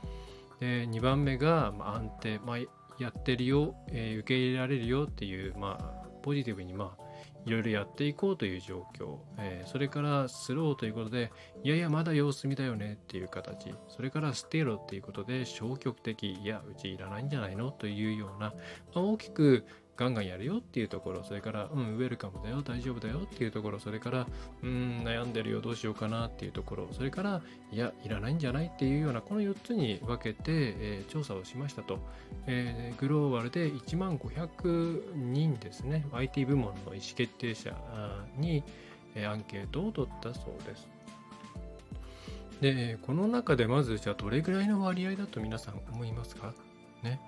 で2番目が、まあ、安定、まあ、やってるよ、えー、受け入れられるよっていう、まあ、ポジティブに、まあ、いろいろやっていこうという状況、えー、それからスローということでいやいやまだ様子見だよねっていう形。それからステロっていうことで消極的。いやうちいらないんじゃないの？というような、まあ、大きくガンガンやるよっていうところ、それから、うん、ウェルカムだよ、大丈夫だよっていうところ、それから、うん、悩んでるよ、どうしようかなっていうところ、それから、いや、いらないんじゃないっていうような、この4つに分けて、えー、調査をしましたと。えー、グローバルで1万500人ですね、IT 部門の意思決定者に、えー、アンケートを取ったそうです。で、この中でまず、じゃあどれぐらいの割合だと皆さん思いますか？ね。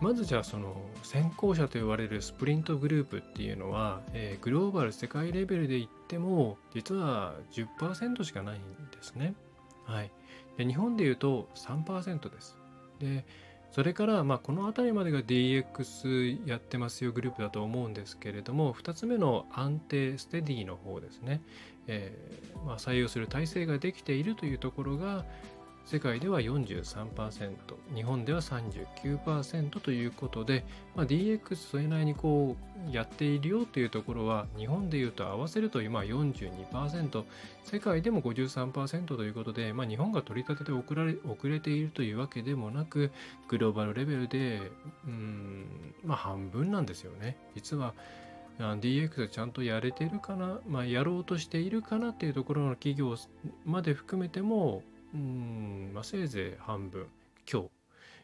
まずじゃあその先行者と言われるスプリントグループっていうのは、えー、グローバル世界レベルで言っても実は10%しかないんですね。はい、で日本で言うと3%です。でそれからまあこの辺りまでが DX やってますよグループだと思うんですけれども2つ目の安定ステディの方ですね、えー、まあ、採用する体制ができているというところが世界では43%日本では39%ということで、まあ、DX それなりにこうやっているよというところは日本でいうと合わせると今42%世界でも53%ということで、まあ、日本が取り立てて遅られ遅れているというわけでもなくグローバルレベルでうんまあ半分なんですよね。実は DX ちゃんとやれてるかな、まあ、やろうとしているかなっていうところの企業まで含めてもまあ、せいぜい半分強、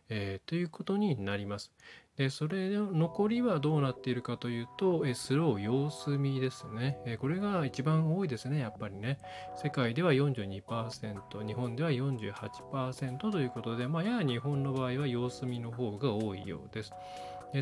えー、ということになります。でそれの残りはどうなっているかというと、えスロー様子見ですね、えこれが一番多いですね、やっぱりね。世界では42%、日本では48%ということで、まあ、やや日本の場合は様子見の方が多いようです。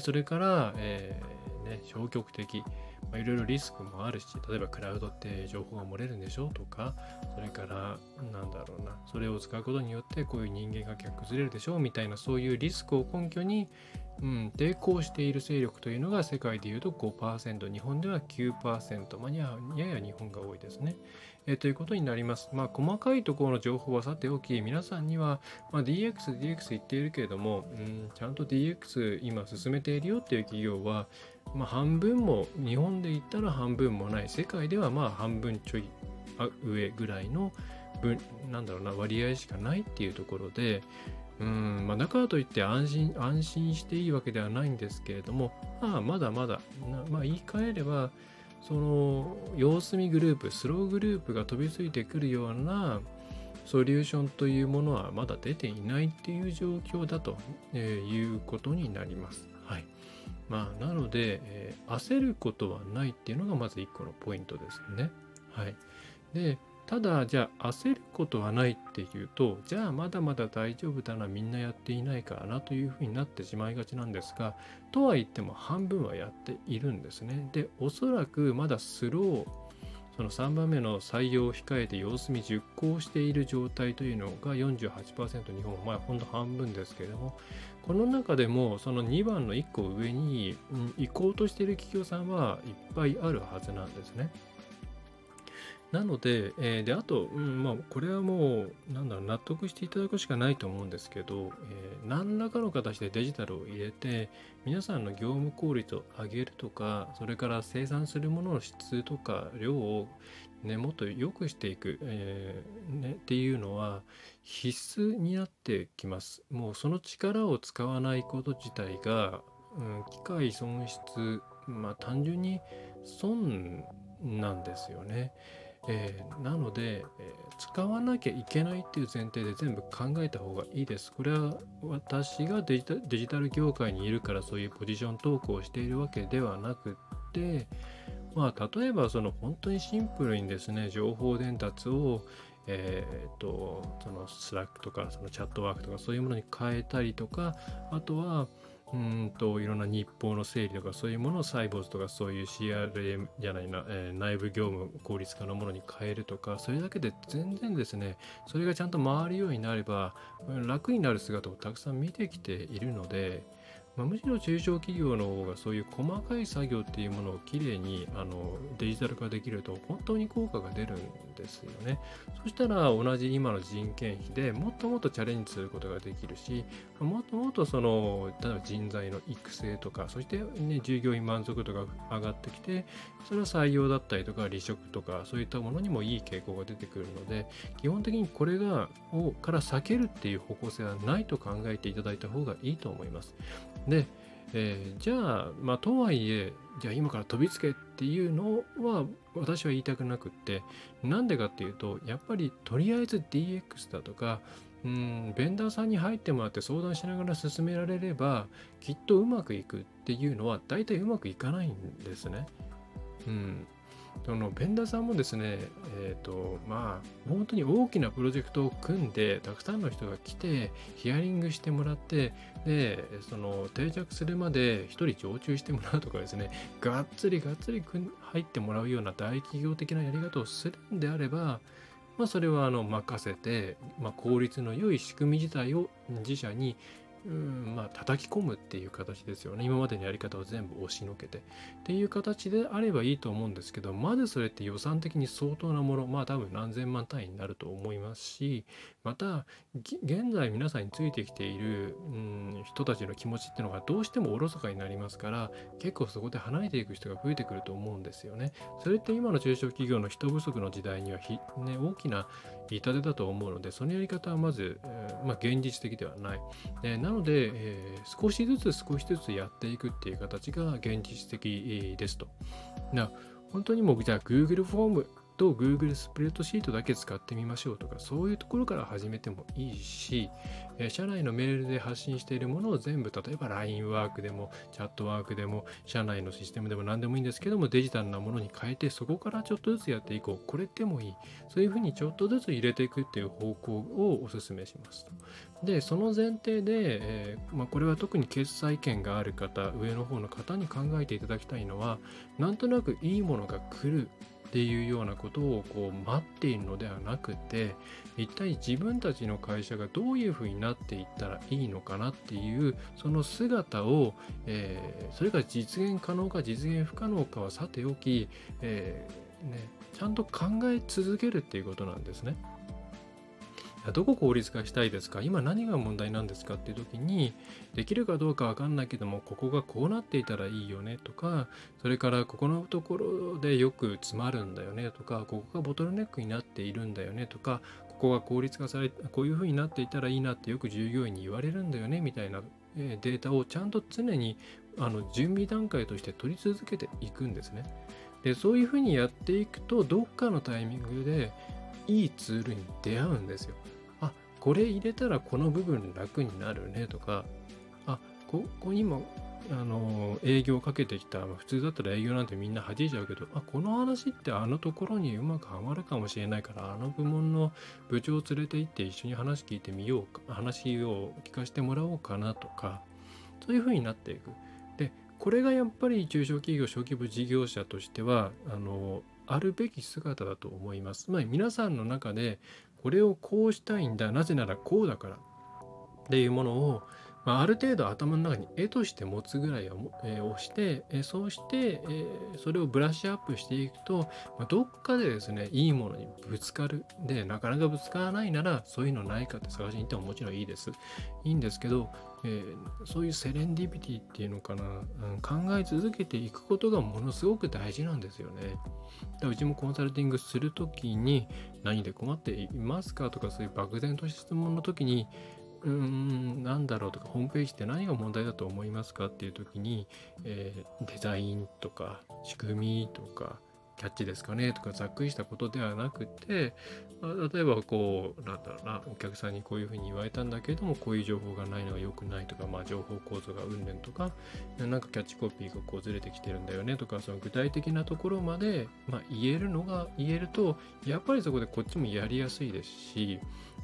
それから、えー、ね、消極的。まあ、いろいろリスクもあるし例えばクラウドって情報が漏れるんでしょとかそれからなんだろうなそれを使うことによってこういう人間関係が崩れるでしょうみたいなそういうリスクを根拠に、うん、抵抗している勢力というのが世界でいうと5%日本では9%、まあ、やや日本が多いですね。えということになります。まあ、細かいところの情報はさておき、皆さんには、まあ、DX、DX 言っているけれども、うん、ちゃんと DX 今進めているよっていう企業は、まあ、半分も日本で言ったら半分もない世界ではまあ半分ちょい上ぐらいの分なんだろうな割合しかないっていうところでうんまあ、だからといって安心安心していいわけではないんですけれども、まあ、まだまだ、まあ、言い換えればその様子見グループスローグループが飛びついてくるようなソリューションというものはまだ出ていないっていう状況だということになります。まあ、なので、えー、焦ることはないっていうのがまず1個のポイントですね。はい。で、ただ、じゃあ焦ることはないっていうと、じゃあまだまだ大丈夫だな、みんなやっていないからなというふうになってしまいがちなんですが、とは言っても半分はやっているんですね。で、おそらくまだスロー、その3番目の採用を控えて様子見熟考している状態というのが48%日本、まあほんと半分ですけれども、この中でもその2番の1個上に、うん、行こうとしている企業さんはいっぱいあるはずなんですね。なので、えー、であと、うんまあ、これはもうなんだろう納得していただくしかないと思うんですけど、えー、何らかの形でデジタルを入れて皆さんの業務効率を上げるとかそれから生産するものの質とか量を、ね、もっと良くしていく、えーね、っていうのは必須になってきます。もうその力を使わないこと自体が、うん、機械損失、まあ単純に損なんですよね。えー、なので、えー、使わなきゃいけないっていう前提で全部考えた方がいいです。これは私がデジタデジタル業界にいるからそういうポジショントークをしているわけではなくってまあ例えばその本当にシンプルにですね情報伝達をえー、とその Slack とかその Chatwork とかそういうものに変えたりとかあとはうんといろんな日報の整理とかそういうものをサイボウズとかそういう CRM じゃないな、えー、内部業務効率化のものに変えるとかそれだけで全然ですねそれがちゃんと回るようになれば楽になる姿をたくさん見てきているのでまあ、むしろ中小企業の方がそういう細かい作業っていうものをきれいにあのデジタル化できると本当に効果が出るんですよね。そしたら同じ今の人件費でもっともっとチャレンジすることができるし、もっともっとその例えば人材の育成とか、そして、ね、従業員満足度が上がってきて、それは採用だったりとか離職とかそういったものにもいい傾向が出てくるので、基本的にこれがをから避けるっていう方向性はないと考えていただいた方がいいと思います。で、えー、じゃあ、まあ、とはいえ、じゃあ今から飛びつけっていうのは私は言いたくなくって、なんでかっていうと、やっぱりとりあえず DX だとか、うん、ベンダーさんに入ってもらって相談しながら進められれば、きっとうまくいくっていうのは、大体うまくいかないんですね。うん。そのベンダーさんもですね、えっ、ー、と、まあ、本当に大きなプロジェクトを組んで、たくさんの人が来て、ヒアリングしてもらって、で、その定着するまで一人常駐してもらうとかですね、がっつりがっつり入ってもらうような大企業的なやり方をするんであれば、まあ、それはあの任せて、まあ、効率の良い仕組み自体を自社にうんまあ叩き込むっていう形ですよね。今までのやり方を全部押しのけて。っていう形であればいいと思うんですけどまずそれって予算的に相当なもの。まあ多分何千万単位になると思いますしまた現在皆さんについてきている、うん、人たちの気持ちっていうのがどうしてもおろそかになりますから結構そこで離れていく人が増えてくると思うんですよね。それって今の中小企業の人不足の時代には、ね、大きな痛手だと思うのでそのやり方はまず、えー、まあ、現実的ではない、えー、なので、えー、少しずつ少しずつやっていくっていう形が現実的ですと。な本当にもうじゃあ Google フォームと Google スプレッドシートだけ使ってみましょうとかそういうところから始めてもいいし、え社内のメールで発信しているものを全部例えば LINE ワークでもチャットワークでも社内のシステムでも何でもいいんですけどもデジタルなものに変えてそこからちょっとずつやっていこう。これでもいい。そういうふうにちょっとずつ入れていくっていう方向をお勧めしますでその前提で、えー、まあ、これは特に決済権がある方上の方の方に考えていただきたいのはなんとなくいいものが来るっていうようなことをこう待っているのではなくて一体自分たちの会社がどういうふうになっていったらいいのかなっていうその姿を、えー、それが実現可能か実現不可能かはさておき、えー、ね、ちゃんと考え続けるっていうことなんですね。どこ効率化したいですか？今何が問題なんですかっていう時にできるかどうかわかんないけどもここがこうなっていたらいいよねとかそれからここのところでよく詰まるんだよねとかここがボトルネックになっているんだよねとかここが効率化されこういうふうになっていたらいいなってよく従業員に言われるんだよねみたいなデータをちゃんと常にあの準備段階として取り続けていくんですね。でそういうふうにやっていくとどっかのタイミングでいいツールに出会うんですよ。これ入れたらこの部分楽になるねとか、あ、ここ今、あの、営業かけてきた、普通だったら営業なんてみんな弾いちゃうけど、あ、この話ってあのところにうまくはまるかもしれないから、あの部門の部長を連れて行って一緒に話聞いてみようか、話を聞かせてもらおうかなとか、そういうふうになっていく。で、これがやっぱり中小企業、小規模事業者としては、あの、あるべき姿だと思います。まあ、皆さんの中でこれをこうしたいんだ。なぜならこうだから。っていうものを、まあ、ある程度頭の中に絵として持つぐらいは、えー、押して、えー、そうして、えー、それをブラッシュアップしていくと、まあ、どっかでですねいいものにぶつかるでなかなかぶつからないならそういうのないかって探しに行ってももちろんいいですいいんですけど、えー、そういうセレンディピティっていうのかな、うん、考え続けていくことがものすごく大事なんですよね。うちもコンサルティングするときに何で困っていますかとかそういう漠然とした質問の時にうん、なんだろうとか、ホームページって何が問題だと思いますかっていう時に、えー、デザインとか、仕組みとか、キャッチですかねとかざっくりしたことではなくて、ま例えばこう、なんだろうな、お客さんにこういうふうに言われたんだけども、こういう情報がないのが良くないとか、まあ情報構造がうんぬんとか、なんかキャッチコピーがこうずれてきてるんだよねとか、その具体的なところまで、まあ、言えるのが、言えると、やっぱりそこでこっちもやりやすいですし、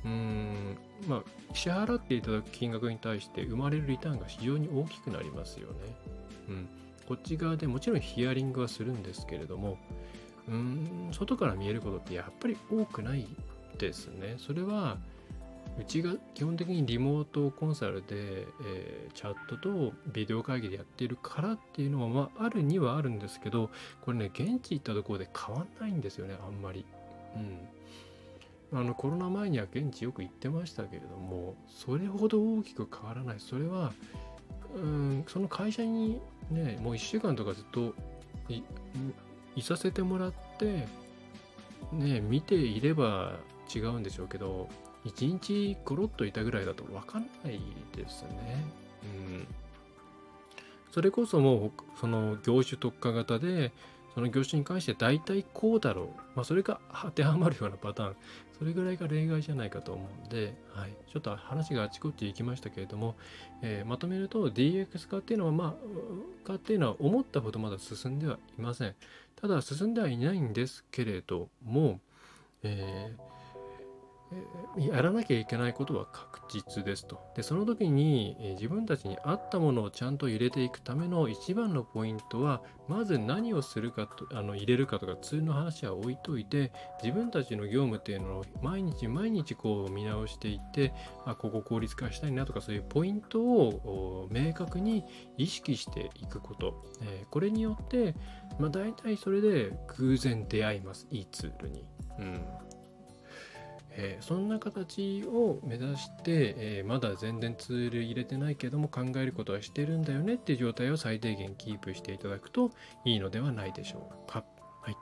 うん、まあ、支払っていただく金額に対して生まれるリターンが非常に大きくなりますよね。うん。こっち側でもちろんヒアリングはするんですけれども、うん、外から見えることってやっぱり多くないですね。それは、うちが基本的にリモートコンサルで、えー、チャットとビデオ会議でやっているからっていうのは、まあ、あるにはあるんですけど、これね、現地行ったところで変わんないんですよね、あんまり。うん。あの、コロナ前には現地よく行ってましたけれども、それほど大きく変わらない。それは、うん、その会社にね、もう1週間とかずっといさせてもらって、ね、見ていれば違うんでしょうけど、1日コロッといたぐらいだと分かんないですね。うん。それこそもう、その業種特化型で、その業種に関して大体こうだろう。まあ、それが当てはまるようなパターン。それぐらいが例外じゃないかと思うんで、はい。ちょっと話があちこち行きましたけれども、えー、まとめると DX 化っていうのは、まあ、化っていうのは思ったほどまだ進んではいません。ただ進んではいないんですけれども、えーやらなきゃいけないことは確実ですと。で、その時に自分たちに合ったものをちゃんと入れていくための一番のポイントは、まず何をするかと、あの入れるかとか、ツールの話は置いといて、自分たちの業務っていうのを毎日毎日こう見直していって、あ、ここ効率化したいなとか、そういうポイントを明確に意識していくこと。これによって、まあ大体それで偶然出会います。いいツールに。うん。え、そんな形を目指して、え、まだ全然ツール入れてないけども考えることはしてるんだよねっていう状態を最低限キープしていただくといいのではないでしょうか。はい。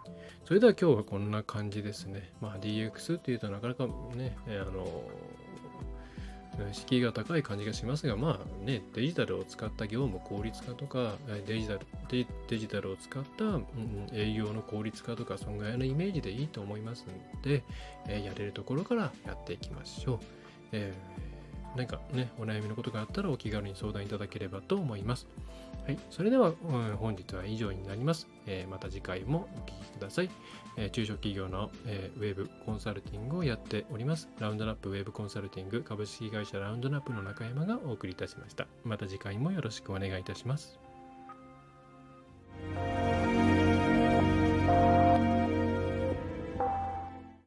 それでは今日はこんな感じですね。まあ DX っていうとなかなかね、え、あの敷居が高い感じがしますが、まあね、デジタルを使った業務効率化とか、デジタルデデジタルを使った、うん、営業の効率化とか、そんぐらいのイメージでいいと思いますので、えー、やれるところからやっていきましょう。えー、何かね、お悩みのことがあったらお気軽に相談いただければと思います。はい、それでは、うん、本日は以上になります。えー、また次回もお聴きください。えー、中小企業の、えー、ウェブコンサルティングをやっております。ラウンドナップウェブコンサルティング株式会社ラウンドナップの中山がお送りいたしました。また次回もよろしくお願いいたします。